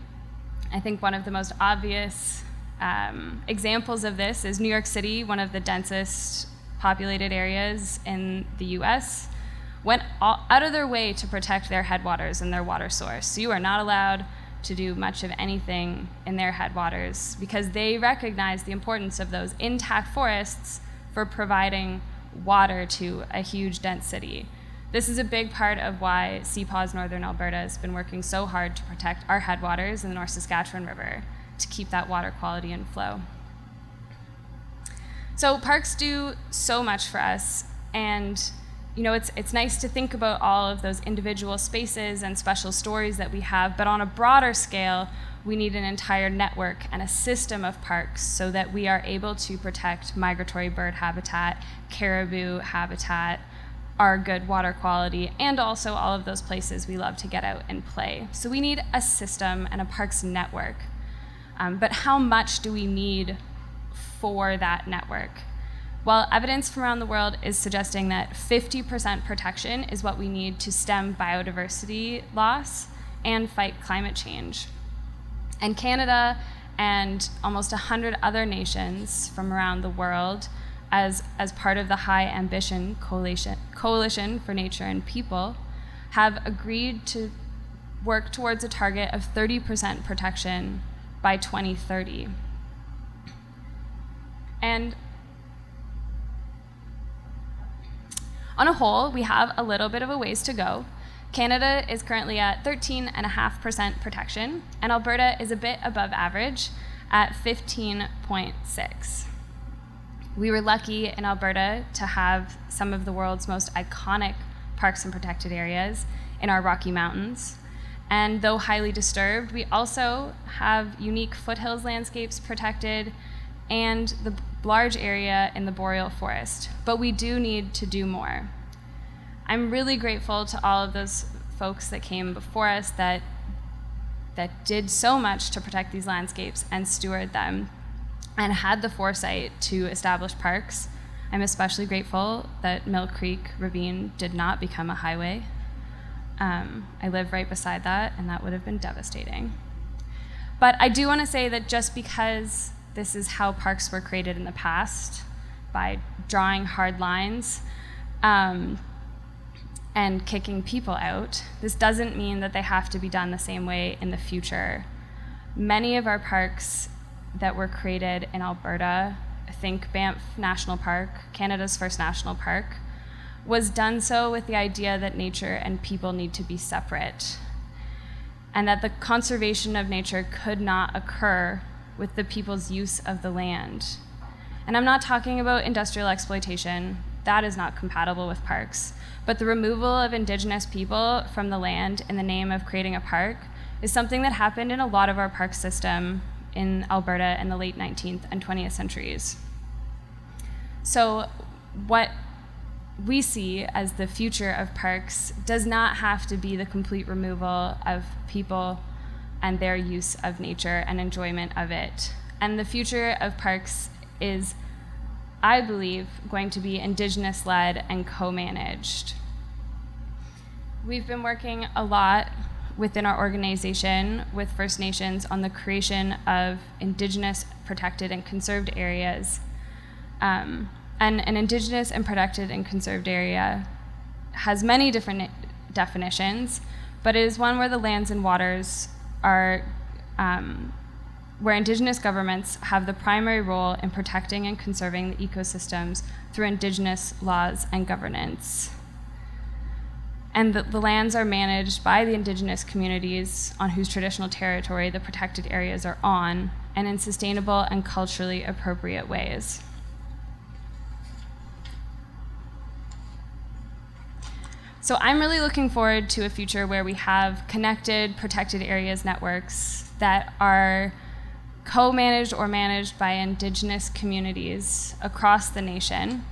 I think one of the most obvious um, examples of this is New York City, one of the densest populated areas in the US, went all, out of their way to protect their headwaters and their water source. So you are not allowed to do much of anything in their headwaters because they recognize the importance of those intact forests for providing water to a huge dense city. This is a big part of why CPAWS Northern Alberta has been working so hard to protect our headwaters in the North Saskatchewan River to keep that water quality and flow. So parks do so much for us and you know, it's, it's nice to think about all of those individual spaces and special stories that we have, but on a broader scale, we need an entire network and a system of parks so that we are able to protect migratory bird habitat, caribou habitat, our good water quality, and also all of those places we love to get out and play. So we need a system and a parks network. Um, but how much do we need for that network? Well, evidence from around the world is suggesting that 50% protection is what we need to stem biodiversity loss and fight climate change. And Canada and almost 100 other nations from around the world, as, as part of the High Ambition Coalition, Coalition for Nature and People, have agreed to work towards a target of 30% protection by 2030. And On a whole, we have a little bit of a ways to go. Canada is currently at 13.5% protection, and Alberta is a bit above average at 15.6. We were lucky in Alberta to have some of the world's most iconic parks and protected areas in our Rocky Mountains. And though highly disturbed, we also have unique foothills landscapes protected and the large area in the boreal forest, but we do need to do more. I'm really grateful to all of those folks that came before us that that did so much to protect these landscapes and steward them and had the foresight to establish parks. I'm especially grateful that Mill Creek Ravine did not become a highway. Um, I live right beside that, and that would have been devastating. But I do want to say that just because this is how parks were created in the past by drawing hard lines um, and kicking people out. This doesn't mean that they have to be done the same way in the future. Many of our parks that were created in Alberta, I think Banff National Park, Canada's first national park, was done so with the idea that nature and people need to be separate, and that the conservation of nature could not occur with the people's use of the land. And I'm not talking about industrial exploitation, that is not compatible with parks. But the removal of indigenous people from the land in the name of creating a park is something that happened in a lot of our park system in Alberta in the late 19th and 20th centuries. So, what we see as the future of parks does not have to be the complete removal of people and their use of nature and enjoyment of it. And the future of parks is, I believe, going to be Indigenous led and co managed. We've been working a lot within our organization with First Nations on the creation of Indigenous protected and conserved areas. Um, and an Indigenous and protected and conserved area has many different definitions, but it is one where the lands and waters are um, where Indigenous governments have the primary role in protecting and conserving the ecosystems through Indigenous laws and governance. And the, the, lands are managed by the Indigenous communities on whose traditional territory the protected areas are on, and in sustainable and culturally appropriate ways. So I'm really looking forward to a future where we have connected protected areas networks that are co managed or managed by Indigenous communities across the nation.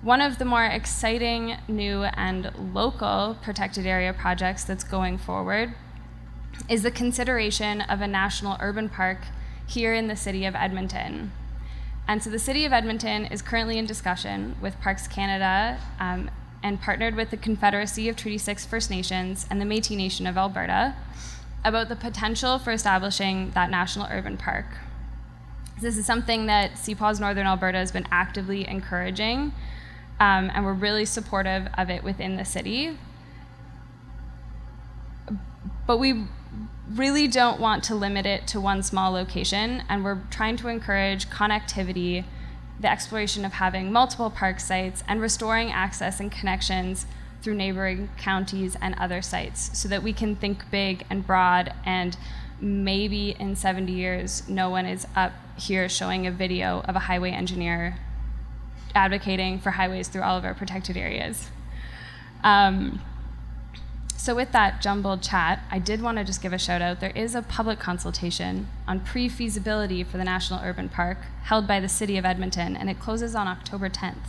One of the more exciting new and local protected area projects that's going forward is the consideration of a national urban park here in the city of Edmonton. And so the city of Edmonton is currently in discussion with Parks Canada um, and partnered with the Confederacy of Treaty 6 First Nations and the Metis Nation of Alberta about the potential for establishing that national urban park. This is something that CPAWS Northern Alberta has been actively encouraging, um, and we're really supportive of it within the city. But we really don't want to limit it to one small location, and we're trying to encourage connectivity, the exploration of having multiple park sites, and restoring access and connections through neighboring counties and other sites so that we can think big and broad and maybe in 70 years no one is up here showing a video of a highway engineer advocating for highways through all of our protected areas. Um, so, with that jumbled chat, I did want to just give a shout out. There is a public consultation on pre feasibility for the National Urban Park held by the City of Edmonton, and it closes on October 10th.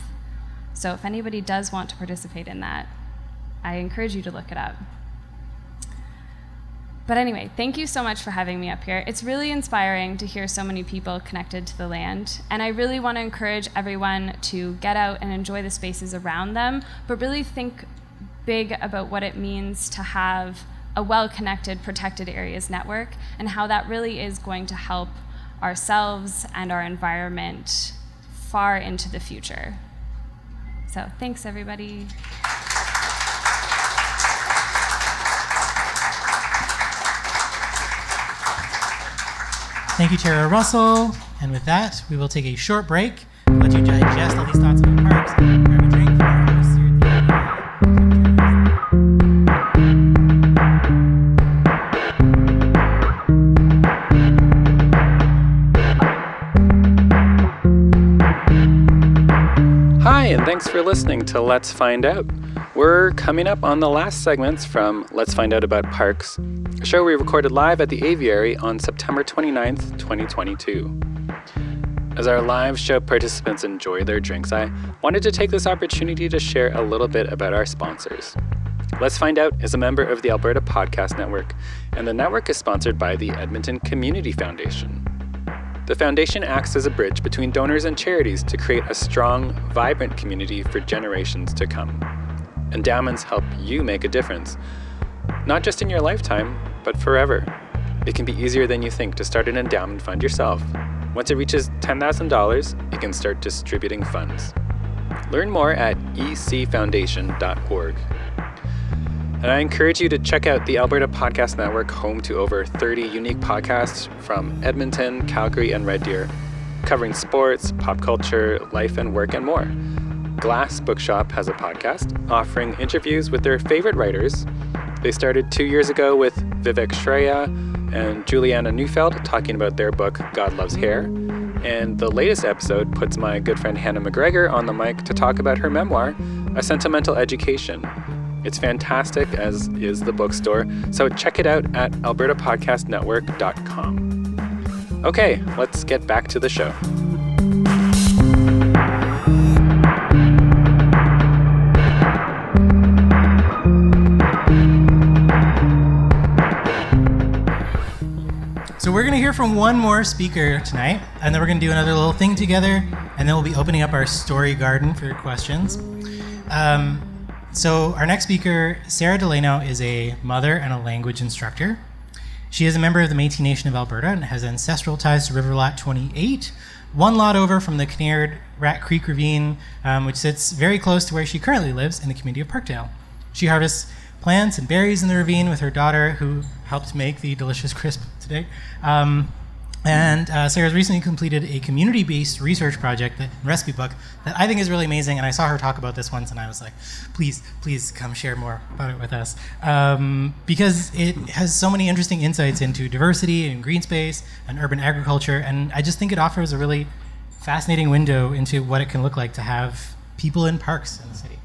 So, if anybody does want to participate in that, I encourage you to look it up. But anyway, thank you so much for having me up here. It's really inspiring to hear so many people connected to the land. And I really want to encourage everyone to get out and enjoy the spaces around them, but really think big about what it means to have a well connected protected areas network and how that really is going to help ourselves and our environment far into the future. So, thanks, everybody. Thank you, Tara Russell. And with that, we will take a short break let you digest all these thoughts about parks. Listening to Let's Find Out. We're coming up on the last segments from Let's Find Out About Parks, a show we recorded live at the Aviary on September 29th, 2022. As our live show participants enjoy their drinks, I wanted to take this opportunity to share a little bit about our sponsors. Let's Find Out is a member of the Alberta Podcast Network, and the network is sponsored by the Edmonton Community Foundation. The foundation acts as a bridge between donors and charities to create a strong, vibrant community for generations to come. Endowments help you make a difference, not just in your lifetime, but forever. It can be easier than you think to start an endowment fund yourself. Once it reaches $10,000, you can start distributing funds. Learn more at ecfoundation.org. And I encourage you to check out the Alberta Podcast Network, home to over 30 unique podcasts from Edmonton, Calgary, and Red Deer, covering sports, pop culture, life and work, and more. Glass Bookshop has a podcast offering interviews with their favorite writers. They started two years ago with Vivek Shraya and Juliana Neufeld talking about their book, God Loves Hair. And the latest episode puts my good friend Hannah McGregor on the mic to talk about her memoir, A Sentimental Education. It's fantastic, as is the bookstore, so check it out at albertapodcastnetwork.com. Okay, let's get back to the show. So we're going to hear from one more speaker tonight, and then we're going to do another little thing together, and then we'll be opening up our story garden for your questions. Um, So, our next speaker, Sarah De Lano, is a mother and a language instructor. She is a member of the Métis Nation of Alberta and has ancestral ties to River Lot 28, one lot over from the Kinnaird Rat Creek Ravine, um, which sits very close to where she currently lives in the community of Parkdale. She harvests plants and berries in the ravine with her daughter, who helped make the delicious crisp today. Um, and uh, Sarah's recently completed a community based research project, the recipe book, that I think is really amazing. And I saw her talk about this once, and I was like, please, please come share more about it with us. Um, because it has so many interesting insights into diversity and green space and urban agriculture. And I just think it offers a really fascinating window into what it can look like to have people in parks in the city.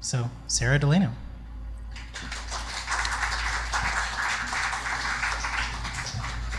So, Sarah De Lano.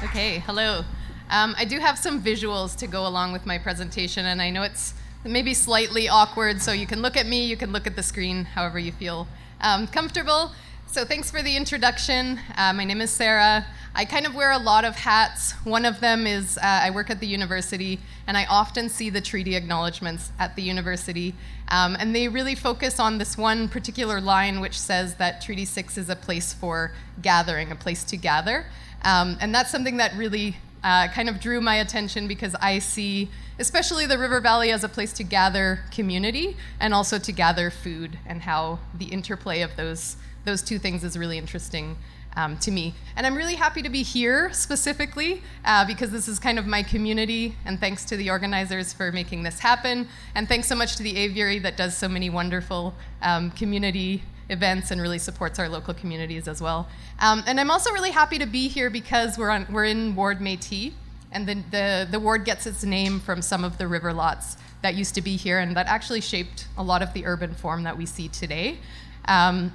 Okay, hello. Um, I do have some visuals to go along with my presentation, and I know it's maybe slightly awkward, so you can look at me, you can look at the screen, however you feel um, comfortable. So, thanks for the introduction. Uh, my name is Sarah. I kind of wear a lot of hats. One of them is uh, I work at the university, and I often see the treaty acknowledgments at the university. Um, and they really focus on this one particular line, which says that Treaty 6 is a place for gathering, a place to gather. Um, and that's something that really uh, kind of drew my attention because I see, especially the River Valley, as a place to gather community and also to gather food, and how the interplay of those those two things is really interesting um, to me. And I'm really happy to be here specifically uh, because this is kind of my community. And thanks to the organizers for making this happen. And thanks so much to the aviary that does so many wonderful um, community events and really supports our local communities as well. Um, and I'm also really happy to be here because we're, on, we're in Ward Métis, and the, the, the ward gets its name from some of the river lots that used to be here and that actually shaped a lot of the urban form that we see today. Um,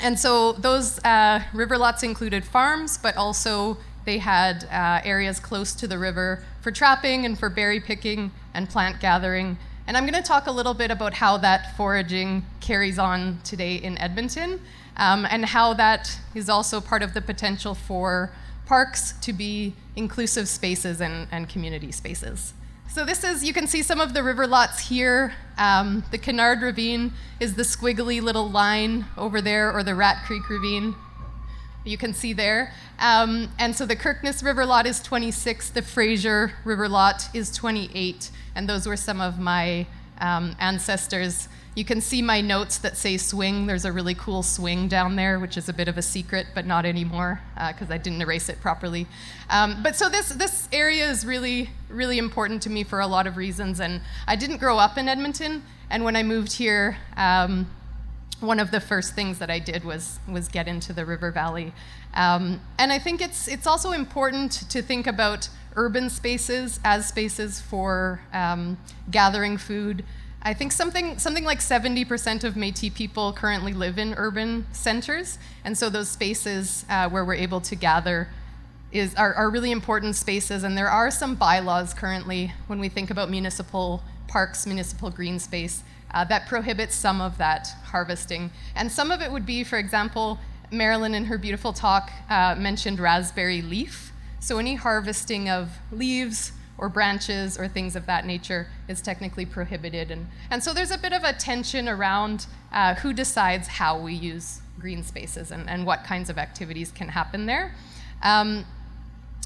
and so those uh, river lots included farms, but also they had uh, areas close to the river for trapping and for berry picking and plant gathering. And I'm going to talk a little bit about how that foraging carries on today in Edmonton um, and how that is also part of the potential for parks to be inclusive spaces and, and community spaces. So this is, you can see some of the river lots here. Um, the Kinnaird Ravine is the squiggly little line over there, or the Rat Creek Ravine. You can see there. Um, and so the Kirkness River lot is 26, the Fraser River lot is 28 and those were some of my um, ancestors. You can see my notes that say swing. There's a really cool swing down there, which is a bit of a secret, but not anymore because uh, I didn't erase it properly. Um, but so this this area is really really important to me for a lot of reasons. And I didn't grow up in Edmonton, and when I moved here. Um, one of the first things that I did was was get into the River Valley, um, and I think it's it's also important to think about urban spaces as spaces for um, gathering food. I think something something like 70% of Métis people currently live in urban centers, and so those spaces uh, where we're able to gather is are, are really important spaces. And there are some bylaws currently when we think about municipal parks, municipal green space. Uh, that prohibits some of that harvesting. And some of it would be, for example, Marilyn in her beautiful talk uh, mentioned raspberry leaf. So any harvesting of leaves or branches or things of that nature is technically prohibited. And, and so there's a bit of a tension around uh, who decides how we use green spaces and, and what kinds of activities can happen there. Um,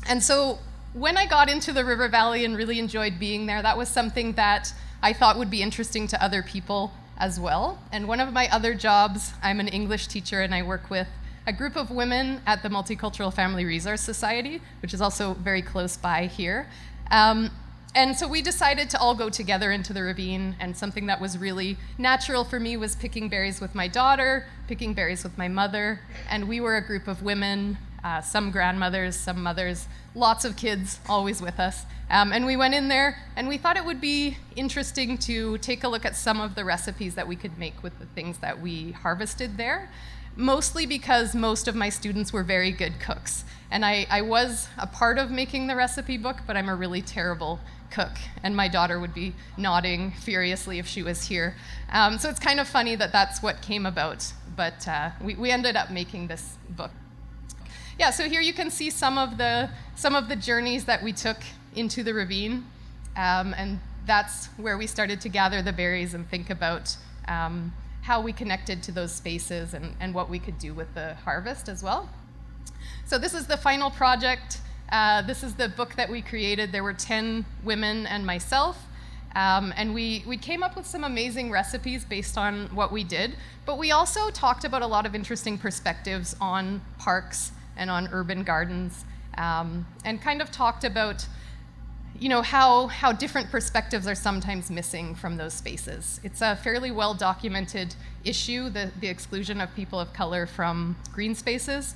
and so when I got into the River Valley and really enjoyed being there, that was something that I thought would be interesting to other people as well. And one of my other jobs, I'm an English teacher and I work with a group of women at the Multicultural Family Resource Society, which is also very close by here. Um, and so we decided to all go together into the ravine, and something that was really natural for me was picking berries with my daughter, picking berries with my mother, and we were a group of women, uh, some grandmothers, some mothers, lots of kids always with us. Um, and we went in there, and we thought it would be interesting to take a look at some of the recipes that we could make with the things that we harvested there mostly because most of my students were very good cooks. And I, I was a part of making the recipe book, but I'm a really terrible cook. And my daughter would be nodding furiously if she was here. Um, so it's kind of funny that that's what came about. But uh, we, we ended up making this book. Yeah, so here you can see some of the, some of the journeys that we took into the ravine. Um, and that's where we started to gather the berries and think about um, how we connected to those spaces and, and what we could do with the harvest as well. So this is the final project. Uh, this is the book that we created. There were 10 women and myself. Um, and we, we came up with some amazing recipes based on what we did. But we also talked about a lot of interesting perspectives on parks and on urban gardens um, and kind of talked about you know how how different perspectives are sometimes missing from those spaces. It's a fairly well documented issue, the, the exclusion of people of color from green spaces.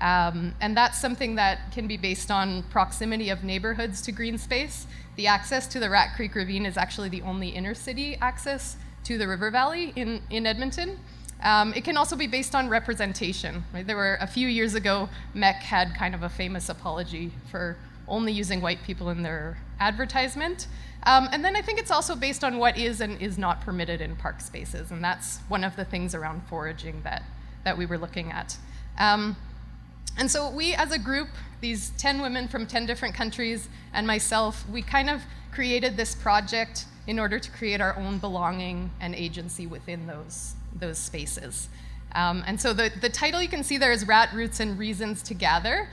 Um, and that's something that can be based on proximity of neighborhoods to green space. The access to the Rat Creek Ravine is actually the only inner city access to the river valley in, in Edmonton. Um, it can also be based on representation. Right? There were a few years ago, MEC had kind of a famous apology for only using white people in their advertisement. Um, and then I think it's also based on what is and is not permitted in park spaces, and that's one of the things around foraging that, that we were looking at. Um, and so we, as a group, these 10 women from 10 different countries, and myself, we kind of created this project in order to create our own belonging and agency within those, those spaces. Um, and so the, the title you can see there is Rat Roots and Reasons to Gather.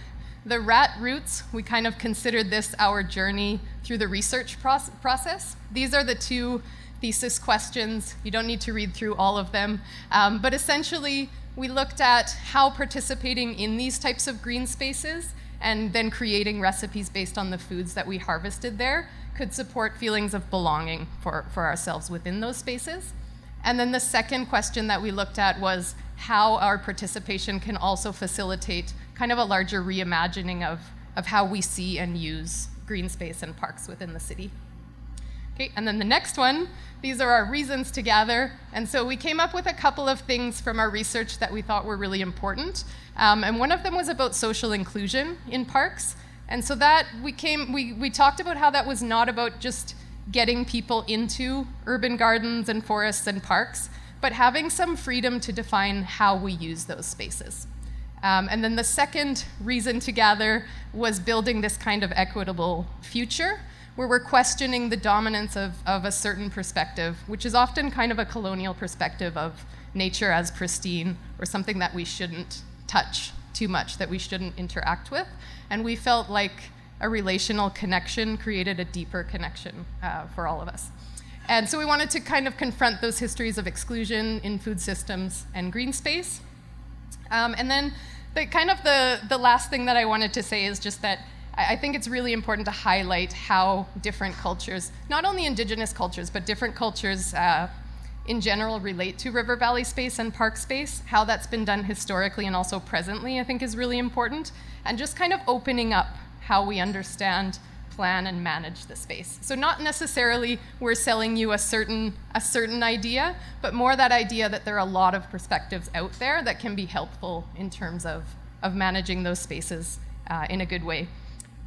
The rat roots, we kind of considered this our journey through the research process. These are the two thesis questions. You don't need to read through all of them. Um, but essentially, we looked at how participating in these types of green spaces and then creating recipes based on the foods that we harvested there could support feelings of belonging for, for ourselves within those spaces. And then the second question that we looked at was how our participation can also facilitate kind of a larger reimagining of, of how we see and use green space and parks within the city. Okay, and then the next one, these are our reasons to gather. And so we came up with a couple of things from our research that we thought were really important. Um, and one of them was about social inclusion in parks. And so that we came, we, we talked about how that was not about just getting people into urban gardens and forests and parks, but having some freedom to define how we use those spaces. Um, and then the second reason to gather was building this kind of equitable future where we're questioning the dominance of, of a certain perspective, which is often kind of a colonial perspective of nature as pristine or something that we shouldn't touch too much, that we shouldn't interact with. And we felt like a relational connection created a deeper connection uh, for all of us. And so we wanted to kind of confront those histories of exclusion in food systems and green space. Um, and then the kind of the, the last thing that I wanted to say is just that I, I think it's really important to highlight how different cultures, not only indigenous cultures, but different cultures uh, in general relate to river valley space and park space, how that's been done historically and also presently, I think is really important. And just kind of opening up how we understand plan and manage the space. So not necessarily we're selling you a certain a certain idea, but more that idea that there are a lot of perspectives out there that can be helpful in terms of of managing those spaces uh, in a good way.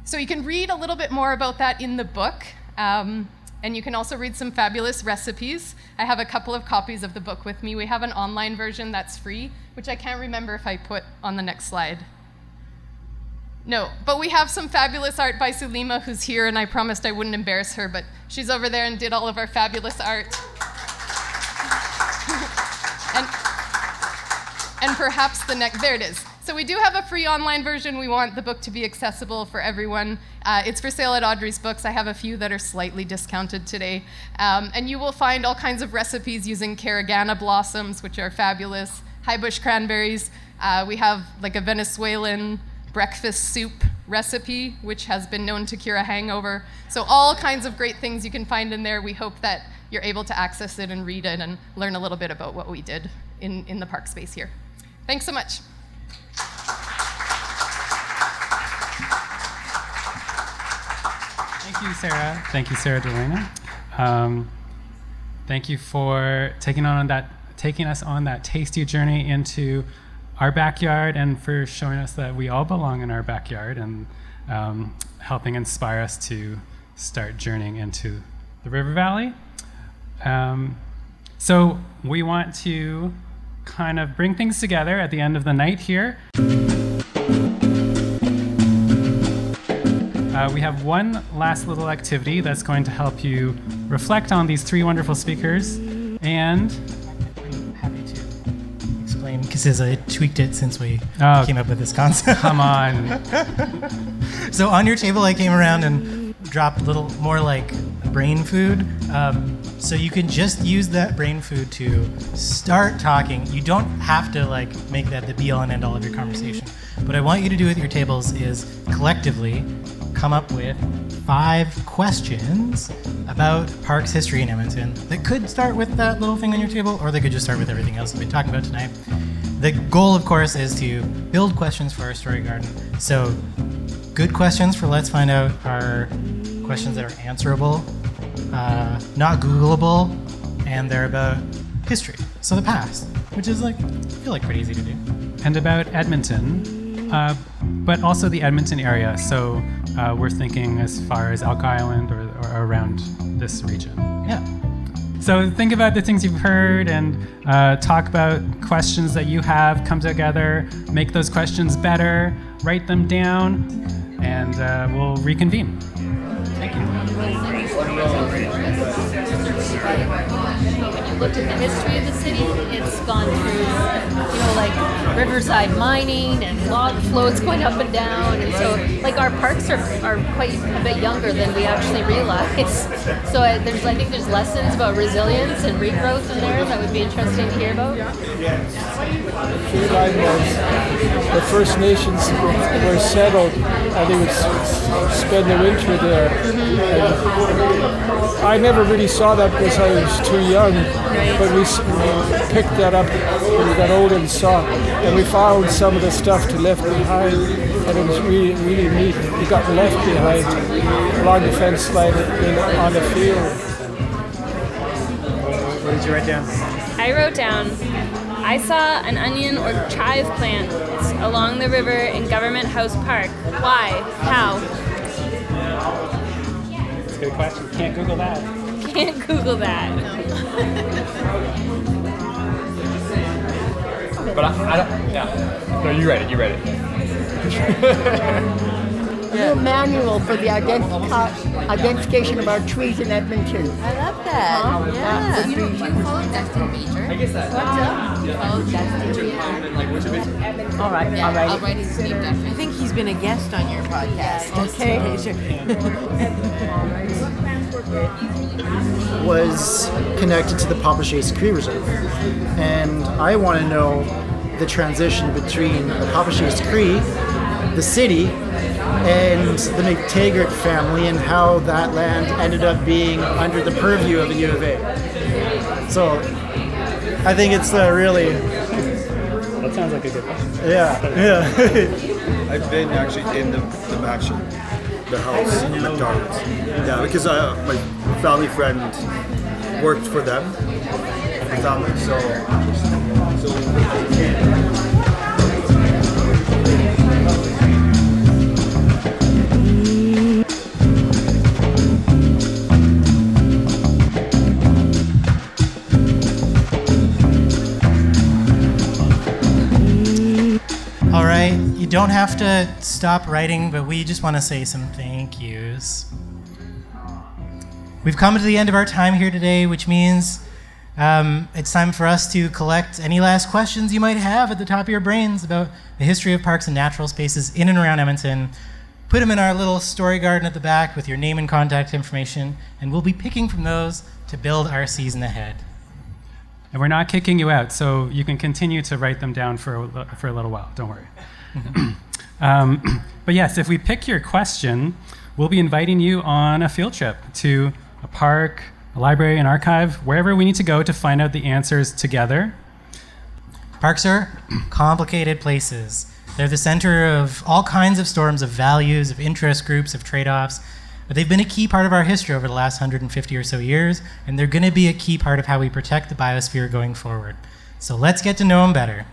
So you can read a little bit more about that in the book. Um, and you can also read some fabulous recipes. I have a couple of copies of the book with me. We have an online version that's free, which I can't remember if I put on the next slide. No, but we have some fabulous art by Sulima, who's here, and I promised I wouldn't embarrass her, but she's over there and did all of our fabulous art. and, and perhaps the next, there it is. So we do have a free online version. We want the book to be accessible for everyone. Uh, it's for sale at Audrey's Books. I have a few that are slightly discounted today. Um, and you will find all kinds of recipes using caragana blossoms, which are fabulous, high bush cranberries. Uh, we have like a Venezuelan breakfast soup recipe, which has been known to cure a hangover. So, all kinds of great things you can find in there. We hope that you're able to access it and read it and learn a little bit about what we did in, in the park space here. Thanks so much. Thank you, Sarah. Thank you, Sarah De Lano. Um, thank you for taking on that, taking us on that tasty journey into our backyard and for showing us that we all belong in our backyard and um, helping inspire us to start journeying into the river valley. Um, so we want to kind of bring things together at the end of the night here. Uh, we have one last little activity that's going to help you reflect on these three wonderful speakers and because I tweaked it since we Oh, came up with this concept. come on. so on your table, I came around and dropped a little more like brain food. Um, so you can just use that brain food to start talking. You don't have to like make that the be all and end all of your conversation. What I want you to do with your tables is collectively come up with five questions about parks history in Edmonton that could start with that little thing on your table, or they could just start with everything else we've been talking about tonight. The goal, of course, is to build questions for our story garden. So, good questions for Let's Find Out are questions that are answerable, uh, not Googleable, and they're about history, so the past, which is like, I feel like pretty easy to do. and about Edmonton, uh, but also the Edmonton area. So uh, we're thinking as far as Elk Island or, or around this region. Yeah. So think about the things you've heard and uh, talk about questions that you have. Come together, make those questions better, write them down, and uh, we'll reconvene. Thank you look at the history of the city, it's gone through, you know, like riverside mining and log floats going up and down, and so like our parks are, are quite a bit younger than we actually realize. So I, there's, I think there's lessons about resilience and regrowth in there that would be interesting to hear about. Tree line was the First Nations were settled and they would s- spend the winter there. And I never really saw that because I was too young, but we, s- we picked that up when we got older and saw, and we found some of the stuff to left behind, and it was really, really neat. We got left behind along the fence line in, on the field. What did you write down? I wrote down, I saw an onion or chive plant along the river in Government House Park. Why? How? That's a good question. Can't Google that. Can't Google that. But I, I don't. Yeah. No, you read it. You read it. little manual for the identifi- identification of our trees in Edmonton. I love that. Huh? Yeah. That would be- follow Dustin Beecher? I guess that. What's up? You follow Dustin Beecher? Like which of it? All right, Yeah, all right. I'll write his name down. I think he's been a guest on your podcast. Okay. was connected to the Papaschase Cree Reserve. And I want to know the transition between the Papaschase Cree, the city, and the McTaggart family and how that land ended up being under the purview of the U of A. So I think it's uh, really, That sounds like a good question. yeah, yeah. I've been actually in the, the mansion, the house, McDonald's. Yeah, because uh, my family friend worked for them, my family, so. All don't have to stop writing, but we just want to say some thank yous. We've come to the end of our time here today, which means um, it's time for us to collect any last questions you might have at the top of your brains about the history of parks and natural spaces in and around Edmonton. Put them in our little story garden at the back with your name and contact information, and we'll be picking from those to build our season ahead. And we're not kicking you out, so you can continue to write them down for a, for a little while. Don't worry. um, but yes, if we pick your question, we'll be inviting you on a field trip to a park, a library, an archive, wherever we need to go to find out the answers together. Parks are complicated places. They're the center of all kinds of storms of values, of interest groups, of trade offs. But they've been a key part of our history over the last 150 or so years, and they're going to be a key part of how we protect the biosphere going forward. So let's get to know them better.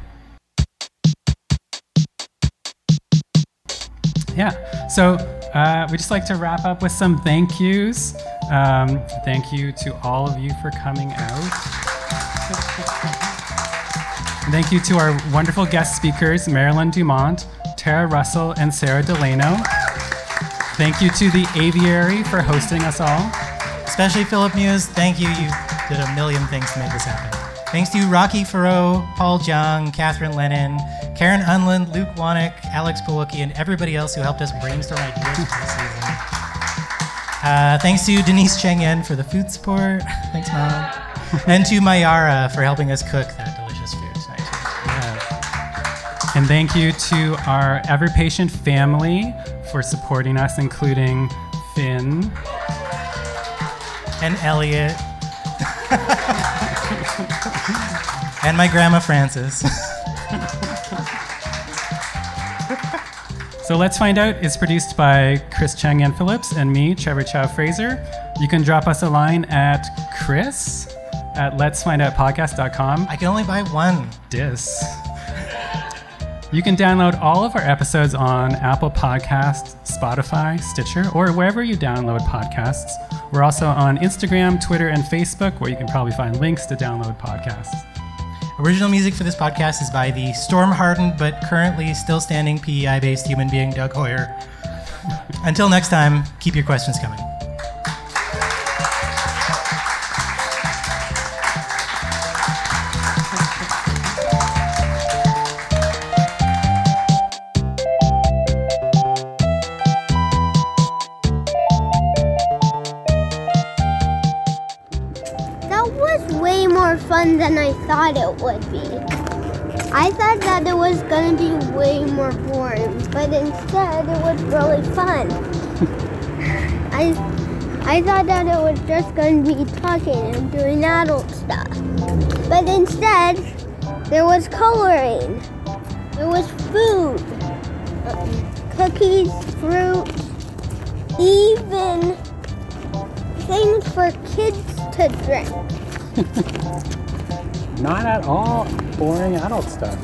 Yeah. So uh, we just like to wrap up with some thank yous. Um, thank you to all of you for coming out. Thank you to our wonderful guest speakers, Marilyn Dumont, Tara Russell, and Sarah De Lano. Thank you to the Aviary for hosting us all. Especially Philip Muse, thank you. You did a million things to make this happen. Thanks to Rocky Farrow, Paul Jung, Catherine Lennon, Karen Unland, Luke Wanick, Alex Pawlicki, and everybody else who helped us brainstorm ideas for this season. Uh, thanks to Denise Chang Yen for the food support. Thanks, Mom. and to Mayara for helping us cook that delicious food tonight. too. And thank you to our ever patient family for supporting us, including Finn. And Elliot. and my grandma Frances. So Let's Find Out is produced by Chris Chang Yen Phillips and me, Trevor Chow Fraser. You can drop us a line at chris at letsfindoutpodcast.com. I can only buy one. Dis. You can download all of our episodes on Apple Podcasts, Spotify, Stitcher, or wherever you download podcasts. We're also on Instagram, Twitter, and Facebook, where you can probably find links to download podcasts. Original music for this podcast is by the storm hardened but currently still standing PEI based human being Doug Hoyer. Until next time, keep your questions coming. Thought it would be. I thought that it was gonna be way more boring, but instead it was really fun. I I thought that it was just gonna be talking and doing adult stuff. But instead there was coloring. There was food. Cookies, fruit, even things for kids to drink. Not at all boring adult stuff.